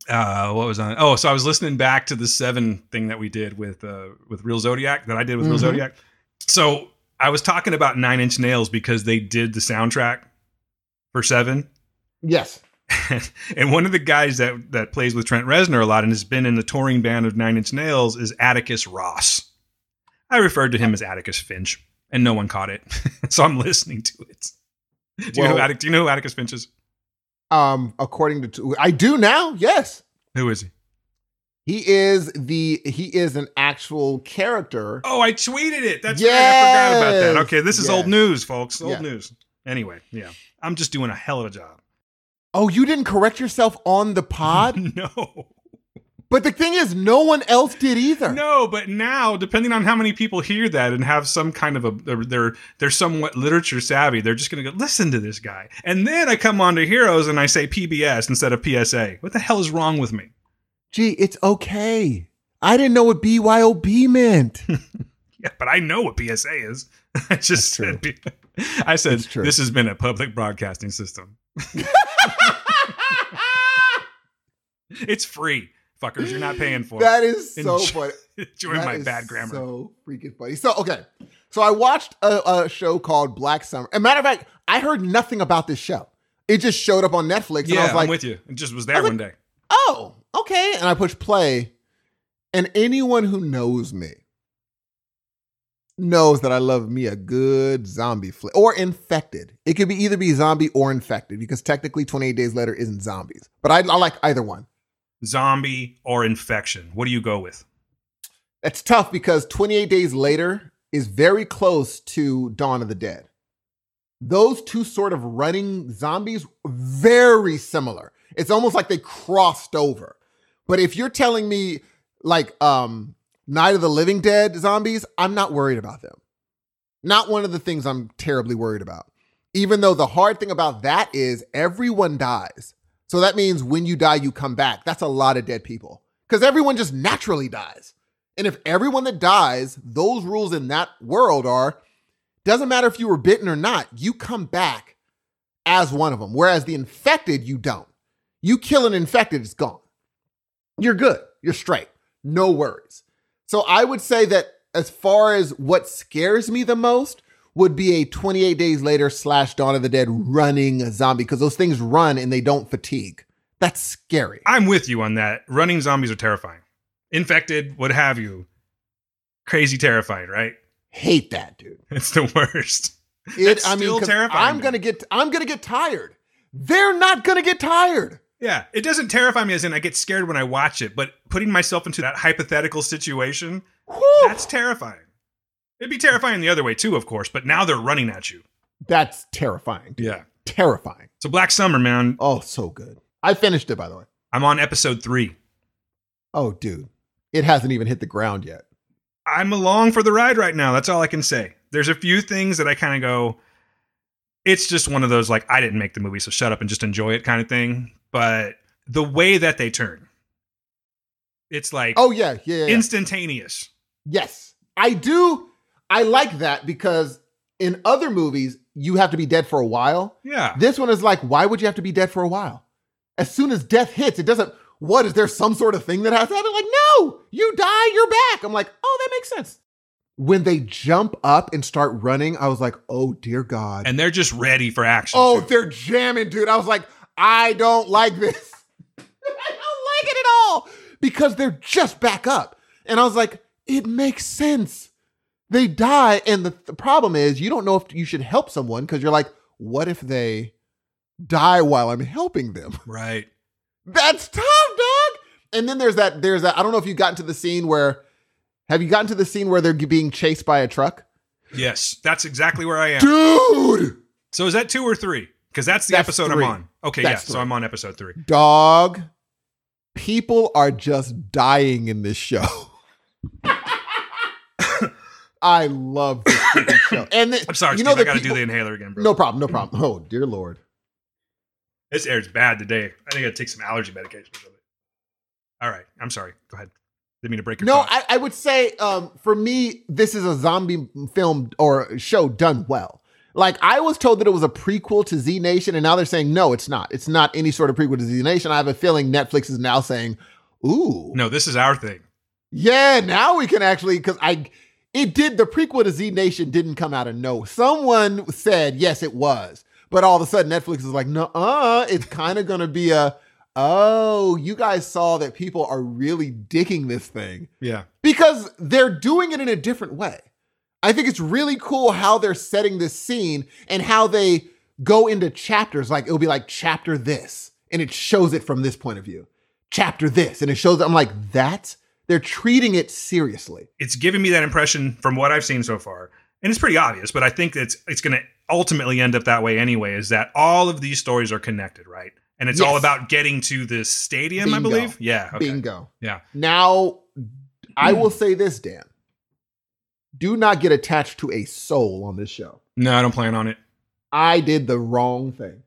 uh what was on oh so i was listening back to the seven thing that we did with uh with real zodiac that i did with real Mhm. zodiac so i was talking about nine inch nails because they did the soundtrack for seven Yes. and one of the guys that that plays with trent reznor a lot and has been in the touring band of nine inch nails is atticus ross i referred to him as atticus finch and no one caught it so i'm listening to it do you, know who Attic- do you know who atticus finch is Um, according to I do now. Yes, who is he he is the he is an actual character. Oh, I tweeted it. That's right. I forgot about that. Okay, this is Yes. old news, folks. Old Yeah. news. Anyway, yeah. I'm just doing a hell of a job. Oh, you didn't correct yourself on the pod, no. But the thing is, no one else did either. No, but now, depending on how many people hear that and have some kind of a they're they're, they're somewhat literature savvy, they're just gonna go, listen to this guy. And then I come on to Heroes and I say PBS instead of PSA. What the hell is wrong with me? Gee, it's okay. I didn't know what BYOB meant. Yeah, but I know what PSA is. I just said, I said this has been a public broadcasting system. It's free, fuckers. You're not paying for That is so Enjoy- funny. Enjoy That my is bad grammar. So freaking funny. So okay, so I watched a, a show called Black Summer. As a matter of fact, I heard nothing about this show. It just showed up on Netflix, and yeah, I was like, I'm with you. It just was there was one day. "Oh, okay." And I pushed play, and anyone who knows me knows that I love me a good zombie flick or infected. It could be either be zombie or infected because technically 28 Days Later isn't zombies, but I, I like either one. Zombie or infection. What do you go with? It's tough because 28 Days Later is very close to Dawn of the Dead. Those two sort of running zombies, very similar. It's almost like they crossed over. But if you're telling me like um Night of the Living Dead zombies, I'm not worried about them. Not one of the things I'm terribly worried about. Even though the hard thing about that is everyone dies. So that means when you die, you come back. That's a lot of dead people because everyone just naturally dies. And if everyone that dies, those rules in that world are doesn't matter if you were bitten or not, you come back as one of them. Whereas the infected, you don't. You kill an infected, it's gone. You're good. You're straight. No worries. So I would say that as far as what scares me the most would be a 28 days later slash Dawn of the Dead running zombie because those things run and they don't fatigue. That's scary. I'm with you on that. Running zombies are terrifying. Infected, what have you. Crazy terrifying, right? Hate that, dude. It's the worst. It, That's I mean, still 'cause terrifying I'm gonna get, I'm gonna get tired. They're not gonna get tired. Yeah, it doesn't terrify me as in I get scared when I watch it, but putting myself into that hypothetical situation, Whew. that's terrifying. It'd be terrifying the other way too, of course, but now they're running at you. That's terrifying. dude. Yeah. Terrifying. So Black Summer, man, Oh, so good. I finished it, by the way. I'm on episode three. Oh, dude, it hasn't even hit the ground yet. I'm along for the ride right now. That's all I can say. There's a few things that I kind of go, it's just one of those like I didn't make the movie, so shut up and just enjoy it kind of thing. But the way that they turn, it's like Oh yeah, yeah, yeah. yeah. instantaneous. yes, I do. I like that because in other movies you have to be dead for a while. Yeah. This one is like, why would you have to be dead for a while? As soon as death hits, it doesn't. What is there some sort of thing that has to happen? Like, no, you die, you're back. I'm like, oh, that makes sense. When they jump up and start running, I was like, oh dear God. And they're just ready for action. oh, too. they're jamming, dude. I was like, I don't like this. I don't like it at all because they're just back up. And I was like, it makes sense. They die. And the, the problem is, you don't know if you should help someone because you're like, what if they die while I'm helping them? right. That's tough, dog. And then there's that, there's that, I don't know if you got to the scene where, have you gotten to the scene where they're being chased by a truck? Yes, that's exactly where I am. Dude, So is that two or three? Because that's the That's episode three. I'm on. Okay, That's yeah. So. I'm on episode three. dog, people are just dying in this show. I love this show. And the, I'm sorry, you Steve. know I got to do the inhaler again, bro. No problem, no problem. Oh, dear Lord. This air's bad today. I think I gotta take some allergy medication. All right. I'm sorry. Go ahead. Didn't mean to break your No. I, I would say um, for me, this is a zombie film or show done well. Like I was told that it was a prequel to Z Nation, and now they're saying no, it's not. It's not any sort of prequel to Z Nation. I have a feeling Netflix is now saying, "Ooh, no, this is our thing. yeah, now we can actually." Because I, it did the prequel to Z Nation didn't come out of no. Someone said yes, it was, but all of a sudden Netflix is like, no, uh, it's kind of gonna be a. Oh, you guys saw that people are really digging this thing Yeah. because they're doing it in a different way. I think it's really cool how they're setting this scene and how they go into chapters. Like it'll be like chapter this, and it shows it from this point of view. Chapter this, and it shows. I'm like, that's they're treating it seriously. It's giving me that impression from what I've seen so far. And it's pretty obvious, but I think it's it's gonna ultimately end up that way anyway, is that all of these stories are connected, right? And it's all about getting to this stadium, I believe. Yeah. Okay. Bingo. Yeah. Now, I will hmm. say this, Dan. Do not get attached to a soul on this show. No, I don't plan on it. I did the wrong thing.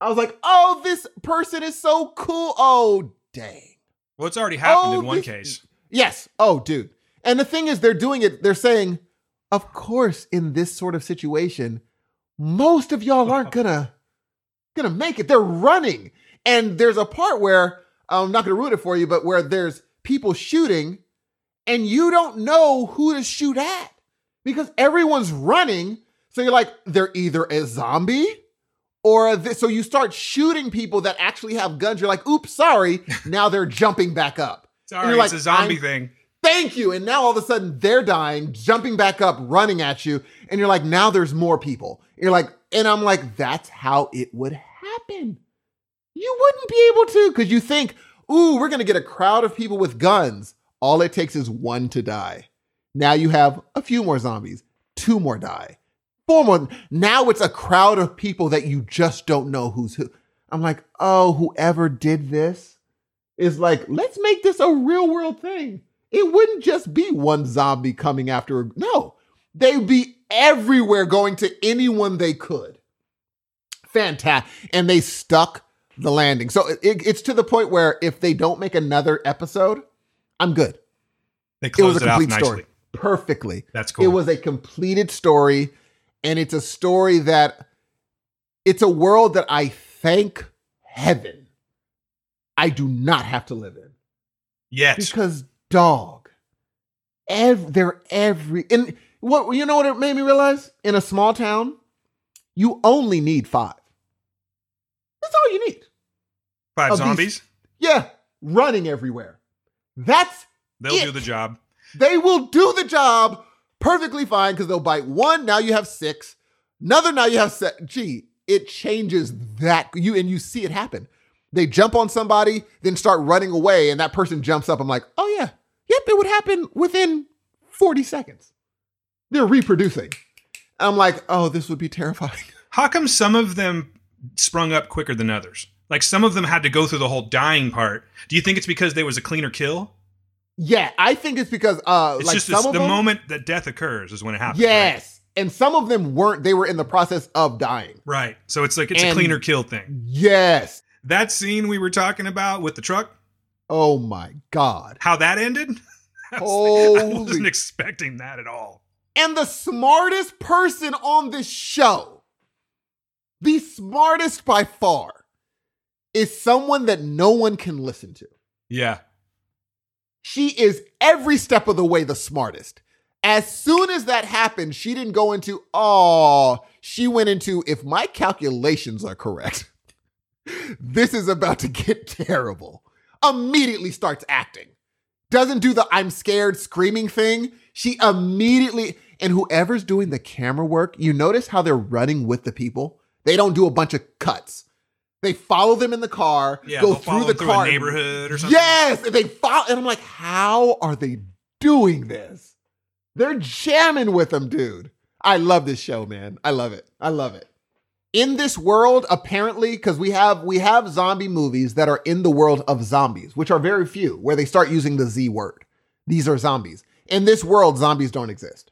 I was like, oh, this person is so cool. Oh, dang. Well, it's already happened Oh, in one this- case. Yes. Oh, dude. And the thing is, they're doing it, they're saying, of course, in this sort of situation, most of y'all aren't gonna gonna make it. They're running. And there's a part where I'm not gonna ruin it for you, but where there's people shooting, and you don't know who to shoot at because everyone's running. So you're like, they're either a zombie or a, so you start shooting people that actually have guns. You're like, oops, sorry. Now they're jumping back up. Sorry, you're it's a zombie thing. Thank you. And now all of a sudden they're dying, jumping back up, running at you. And you're like, now there's more people. You're like, and I'm like, that's how it would happen. You wouldn't be able to because you think, ooh, we're going to get a crowd of people with guns. All it takes is one to die. Now you have a few more zombies, two more die, four more. Now it's a crowd of people that you just don't know who's who. I'm like, oh, whoever did this is like, let's make this a real world thing. It wouldn't just be one zombie coming after. No, they'd be everywhere going to anyone they could. Fantastic. And they stuck the landing. So it, it's to the point where if they don't make another episode, I'm good. They It was a it, complete story. Perfectly. That's cool. It was a completed story, and it's a story that it's a world that I thank heaven I do not have to live in. yes. Because dog, ev- they're every and what you know what it made me realize? In a small town, you only need five. That's all you need. Five of these- zombies. Yeah, running everywhere. That's They'll it. do the job. They will do the job perfectly fine because they'll bite one. Now you have six. Another. Now you have seven. Gee, it changes that you and you see it happen. They jump on somebody, then start running away, and that person jumps up. I'm like, oh yeah, yep, it would happen within 40 seconds. They're reproducing. I'm like, oh, this would be terrifying. How come some of them sprung up quicker than others? Like some of them had to go through the whole dying part. Do you think it's because there was a cleaner kill? Yeah, I think it's because uh, It's like just some this, of the them, moment that death occurs is when it happens. right? Yes, and some of them weren't. They were in the process of dying. Right. So it's like it's a And- cleaner kill thing. Yes. That scene we were talking about with the truck, Oh my god. how that ended? I was like, I wasn't expecting that at all. And the smartest person on this show, the smartest by far, is someone that no one can listen to. Yeah. She is every step of the way the smartest. As soon as that happened, she didn't go into, oh, she went into, if my calculations are correct, this is about to get terrible. Immediately starts acting. Doesn't do the I'm scared screaming thing. She immediately, and whoever's doing the camera work, you notice how they're running with the people? They don't do a bunch of cuts. They follow them in the car, Yeah. go through the car. a neighborhood or something. Yes, and they follow, and I'm like, how are they doing this? They're jamming with them, dude. I love this show, man. I love it. I love it. In this world, apparently, because we have we have zombie movies that are in the world of zombies, which are very few, where they start using the Z word. These are zombies. In this world, zombies don't exist.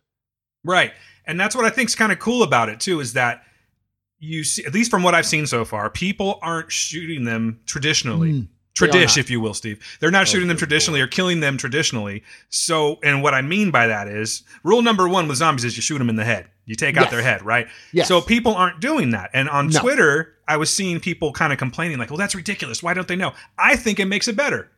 Right. And that's what I think's kind of cool about it too is that you see at least from what I've seen so far, people aren't shooting them traditionally. Mm, they Tradish, if you will, Steve. They're not shooting them good traditionally or killing them traditionally. So, and what I mean by that is rule number one with zombies is you shoot them in the head. You take out their head, right? Yes. So people aren't doing that. And on No. Twitter, I was seeing people kind of complaining, like, well, that's ridiculous. Why don't they know? I think it makes it better.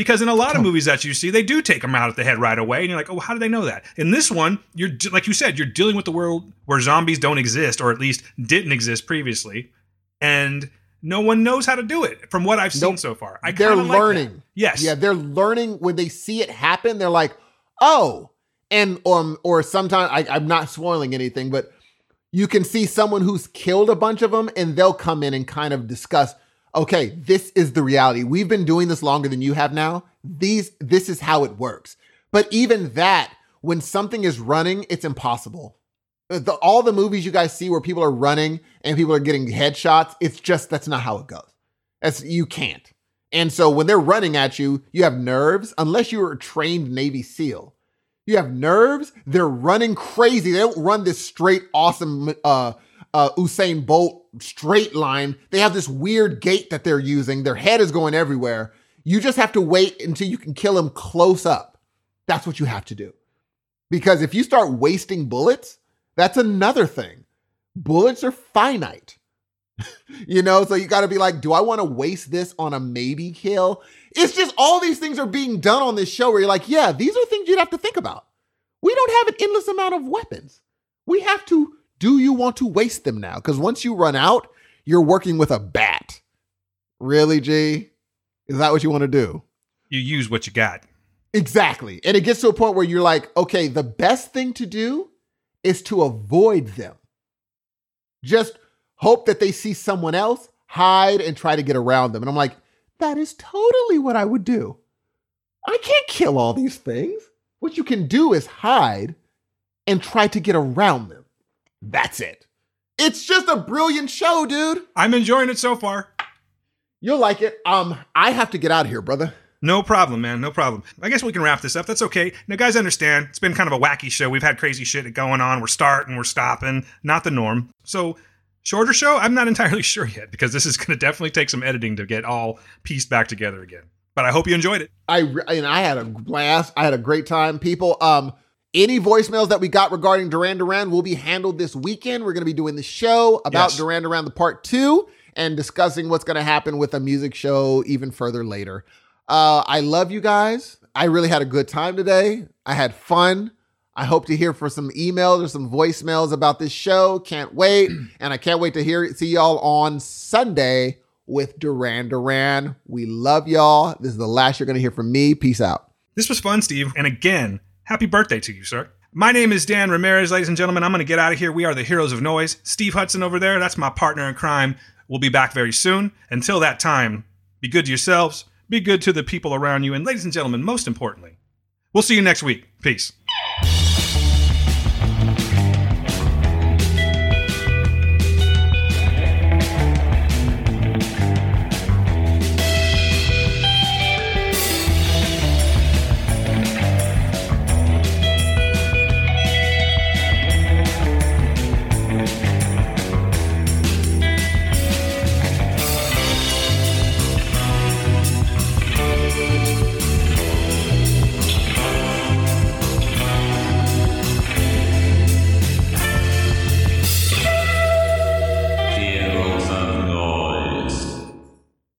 Because in a lot of movies that you see, they do take them out at the head right away, and you're like, "Oh, how do they know that?" In this one, you're like you said, you're dealing with the world where zombies don't exist, or at least didn't exist previously, and no one knows how to do it. From what I've seen Nope. so far, I they're kinda like learning. Yes, Yeah, they're learning when they see it happen. They're like, oh, and um, or sometimes I, I'm not spoiling anything, but you can see someone who's killed a bunch of them, and they'll come in and kind of discuss. Okay, this is the reality. We've been doing this longer than you have now. These, this is how it works. But even that, when something is running, it's impossible. Uh, The, all the movies you guys see where people are running and people are getting headshots, it's just that's not how it goes. That's you can't. And so when they're running at you, you have nerves, unless you're a trained Navy SEAL. You have nerves, they're running crazy. They don't run this straight, awesome uh uh Usain Bolt straight line. They have this weird gait that they're using. Their head is going everywhere. You just have to wait until you can kill them close up. That's what you have to do. Because if you start wasting bullets, that's another thing. Bullets are finite. you know, so you got to be like, do I want to waste this on a maybe kill? It's just all these things are being done on this show where you're like, yeah, these are things you'd have to think about. We don't have an endless amount of weapons. We have to, do you want to waste them now? Because once you run out, you're working with a bat. Really, G? Is that what you want to do? You use what you got. Exactly. And it gets to a point where you're like, okay, the best thing to do is to avoid them. Just hope that they see someone else, hide, and try to get around them. And I'm like, that is totally what I would do. I can't kill all these things. What you can do is hide and try to get around them. That's it. It's just a brilliant show, dude. I'm enjoying it so far. You'll like it. Um, I have to get out of here, brother. No problem, man. No problem. I guess we can wrap this up. That's okay. Now, guys, understand it's been kind of a wacky show. We've had crazy shit going on. We're starting, we're stopping. Not the norm. So, shorter show? I'm not entirely sure yet because this is going to definitely take some editing to get all pieced back together again. But I hope you enjoyed it. I and I had a blast. I had a great time. People, um, any voicemails that we got regarding Duran Duran will be handled this weekend. We're going to be doing the show about Yes. Duran Duran the part two and discussing what's going to happen with a music show even further later. Uh, I love you guys. I really had a good time today. I had fun. I hope to hear for some emails or some voicemails about this show. Can't wait, and I can't wait to hear see y'all on Sunday with Duran Duran. We love y'all. This is the last you're going to hear from me. Peace out. This was fun, Steve. And again, happy birthday to you, sir. My name is Dan Ramirez, ladies and gentlemen. I'm going to get out of here. We are the Heroes of Noise. Steve Hudson over there, that's my partner in crime. We'll be back very soon. Until that time, be good to yourselves, be good to the people around you, and ladies and gentlemen, most importantly, we'll see you next week. Peace.